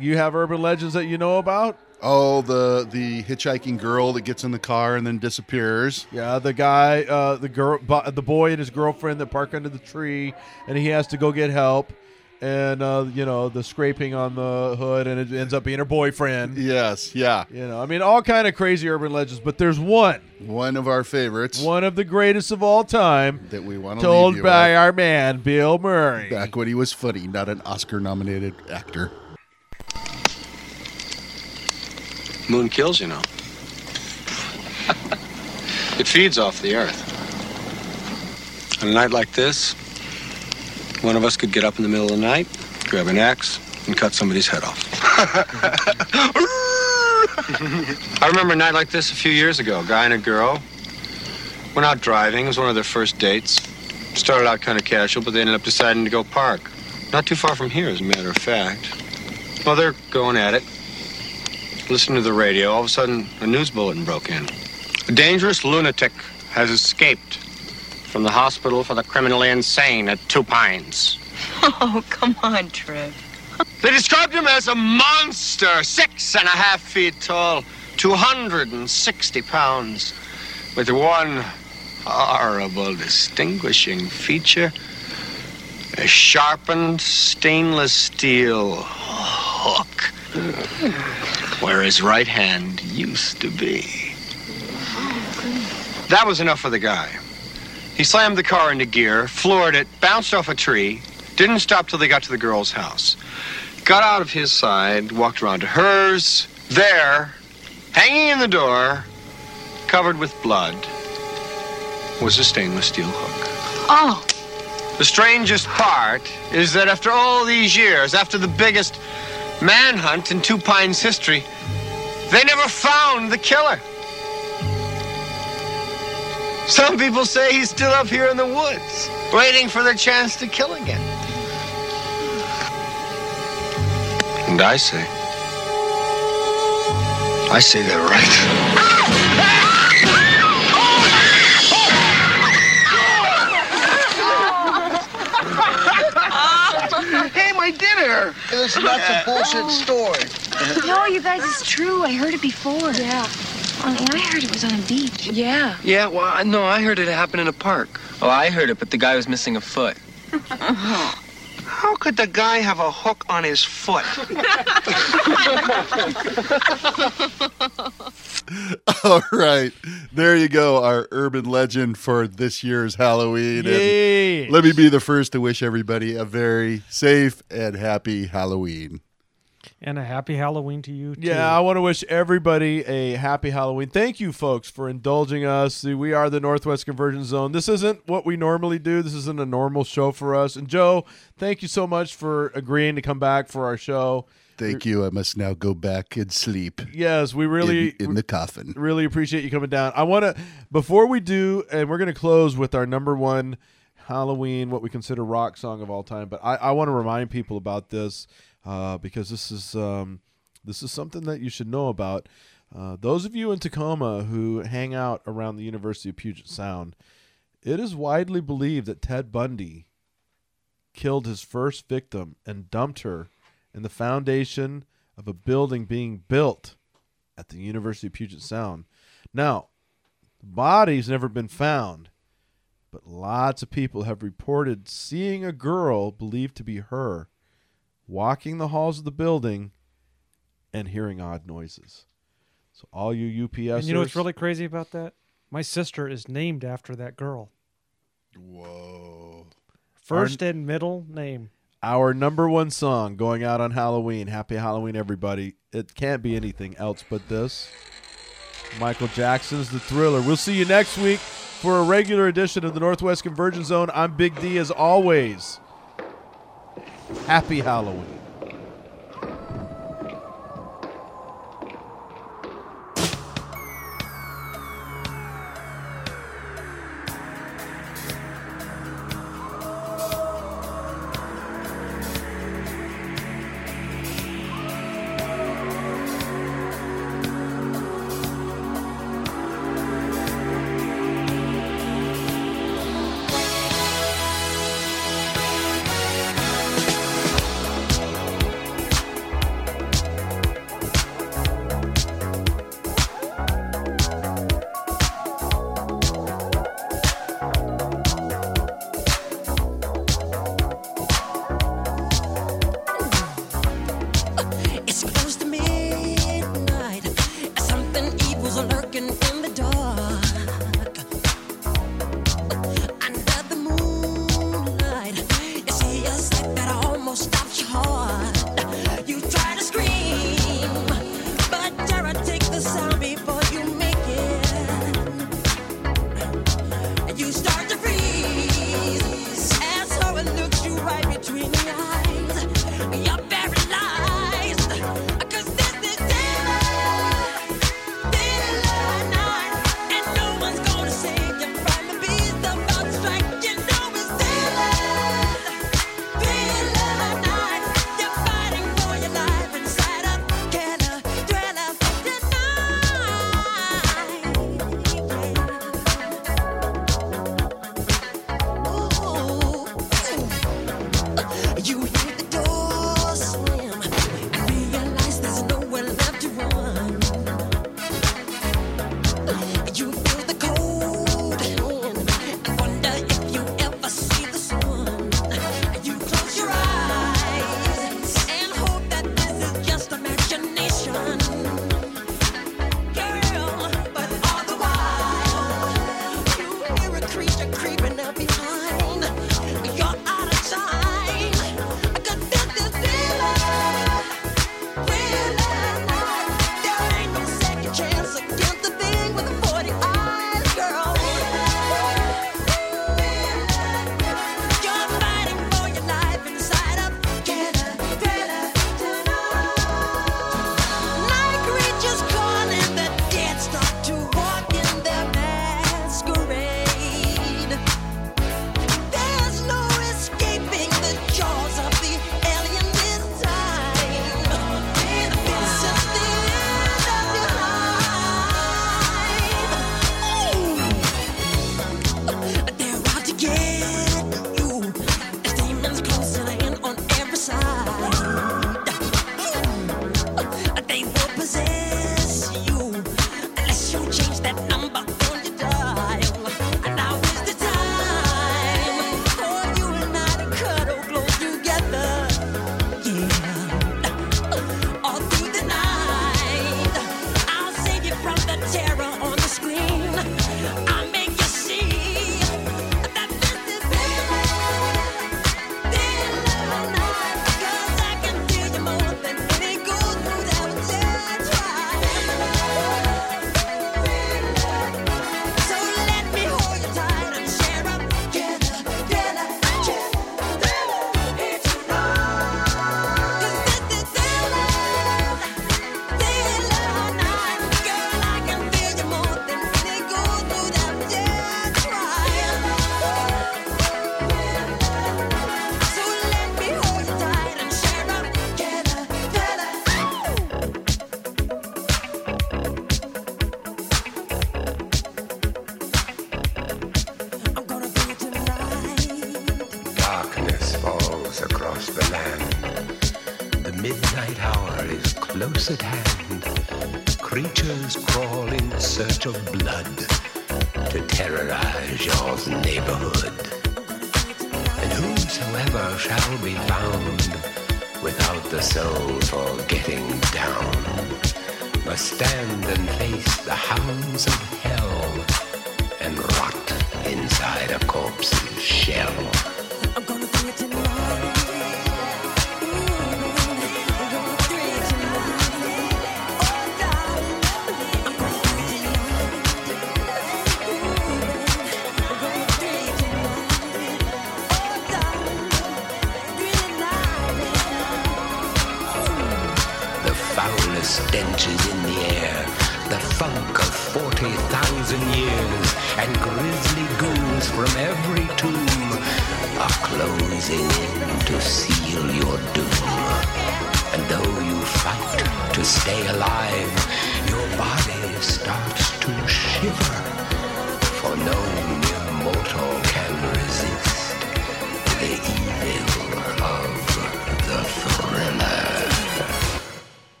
you have urban legends that you know about. Oh, the the hitchhiking girl that gets in the car and then disappears. Yeah, the guy, uh, the girl, the boy and his girlfriend that park under the tree, and he has to go get help, and uh, you know the scraping on the hood, and it ends up being her boyfriend. Yes, yeah. You know, I mean, all kind of crazy urban legends, but there's one, One of our favorites one of the greatest of all time, that we want to told leave you by with. our man Bill Murray. back when he was funny, not an Oscar-nominated actor. Moon kills, you know. it feeds off the Earth. On a night like this, one of us could get up in the middle of the night, grab an axe, and cut somebody's head off. I remember a night like this a few years ago. A guy and a girl went out driving. It was one of their first dates. Started out kind of casual, but they ended up deciding to go park. Not too far from here, as a matter of fact. Well, they're going at it listening to the radio, all of a sudden a news bulletin broke in. A dangerous lunatic has escaped from the hospital for the criminally insane at Two Pines. Oh, come on, Trev. They described him as a monster, six and a half feet tall, 260 pounds, with one horrible distinguishing feature a sharpened stainless steel hook where his right hand used to be. That was enough for the guy. He slammed the car into gear, floored it, bounced off a tree, didn't stop till they got to the girl's house. Got out of his side, walked around to hers. There, hanging in the door, covered with blood, was a stainless steel hook. Oh, The strangest part is that after all these years, after the biggest manhunt in Two Pines history, they never found the killer. Some people say he's still up here in the woods, waiting for the chance to kill again. And I say, I say they're right. My dinner! This is not a bullshit story. no, you guys, it's true. I heard it before. Yeah. I I heard it was on a beach. Yeah. Yeah, well, I- no, I heard it happen in a park. Oh, I heard it, but the guy was missing a foot. How could the guy have a hook on his foot? All right. There you go, our urban legend for this year's Halloween. And let me be the first to wish everybody a very safe and happy Halloween. And a happy Halloween to you. Too. Yeah, I want to wish everybody a happy Halloween. Thank you, folks, for indulging us. We are the Northwest Convergence Zone. This isn't what we normally do. This isn't a normal show for us. And Joe, thank you so much for agreeing to come back for our show. Thank you. I must now go back and sleep. Yes, we really in, in the coffin. really appreciate you coming down. I want to before we do, and we're going to close with our number one Halloween, what we consider rock song of all time. But I, I want to remind people about this uh, because this is um, this is something that you should know about. Uh, those of you in Tacoma who hang out around the University of Puget Sound, it is widely believed that Ted Bundy killed his first victim and dumped her in the foundation of a building being built at the University of Puget Sound. Now, the body's never been found, but lots of people have reported seeing a girl believed to be her walking the halls of the building and hearing odd noises. So all you UPS And you know what's really crazy about that? My sister is named after that girl. Whoa. First and middle name. our number one song going out on Halloween. Happy Halloween, everybody. It can't be anything else but this. Michael Jackson's The Thriller. We'll see you next week for a regular edition of the Northwest Convergence Zone. I'm Big D as always. Happy Halloween.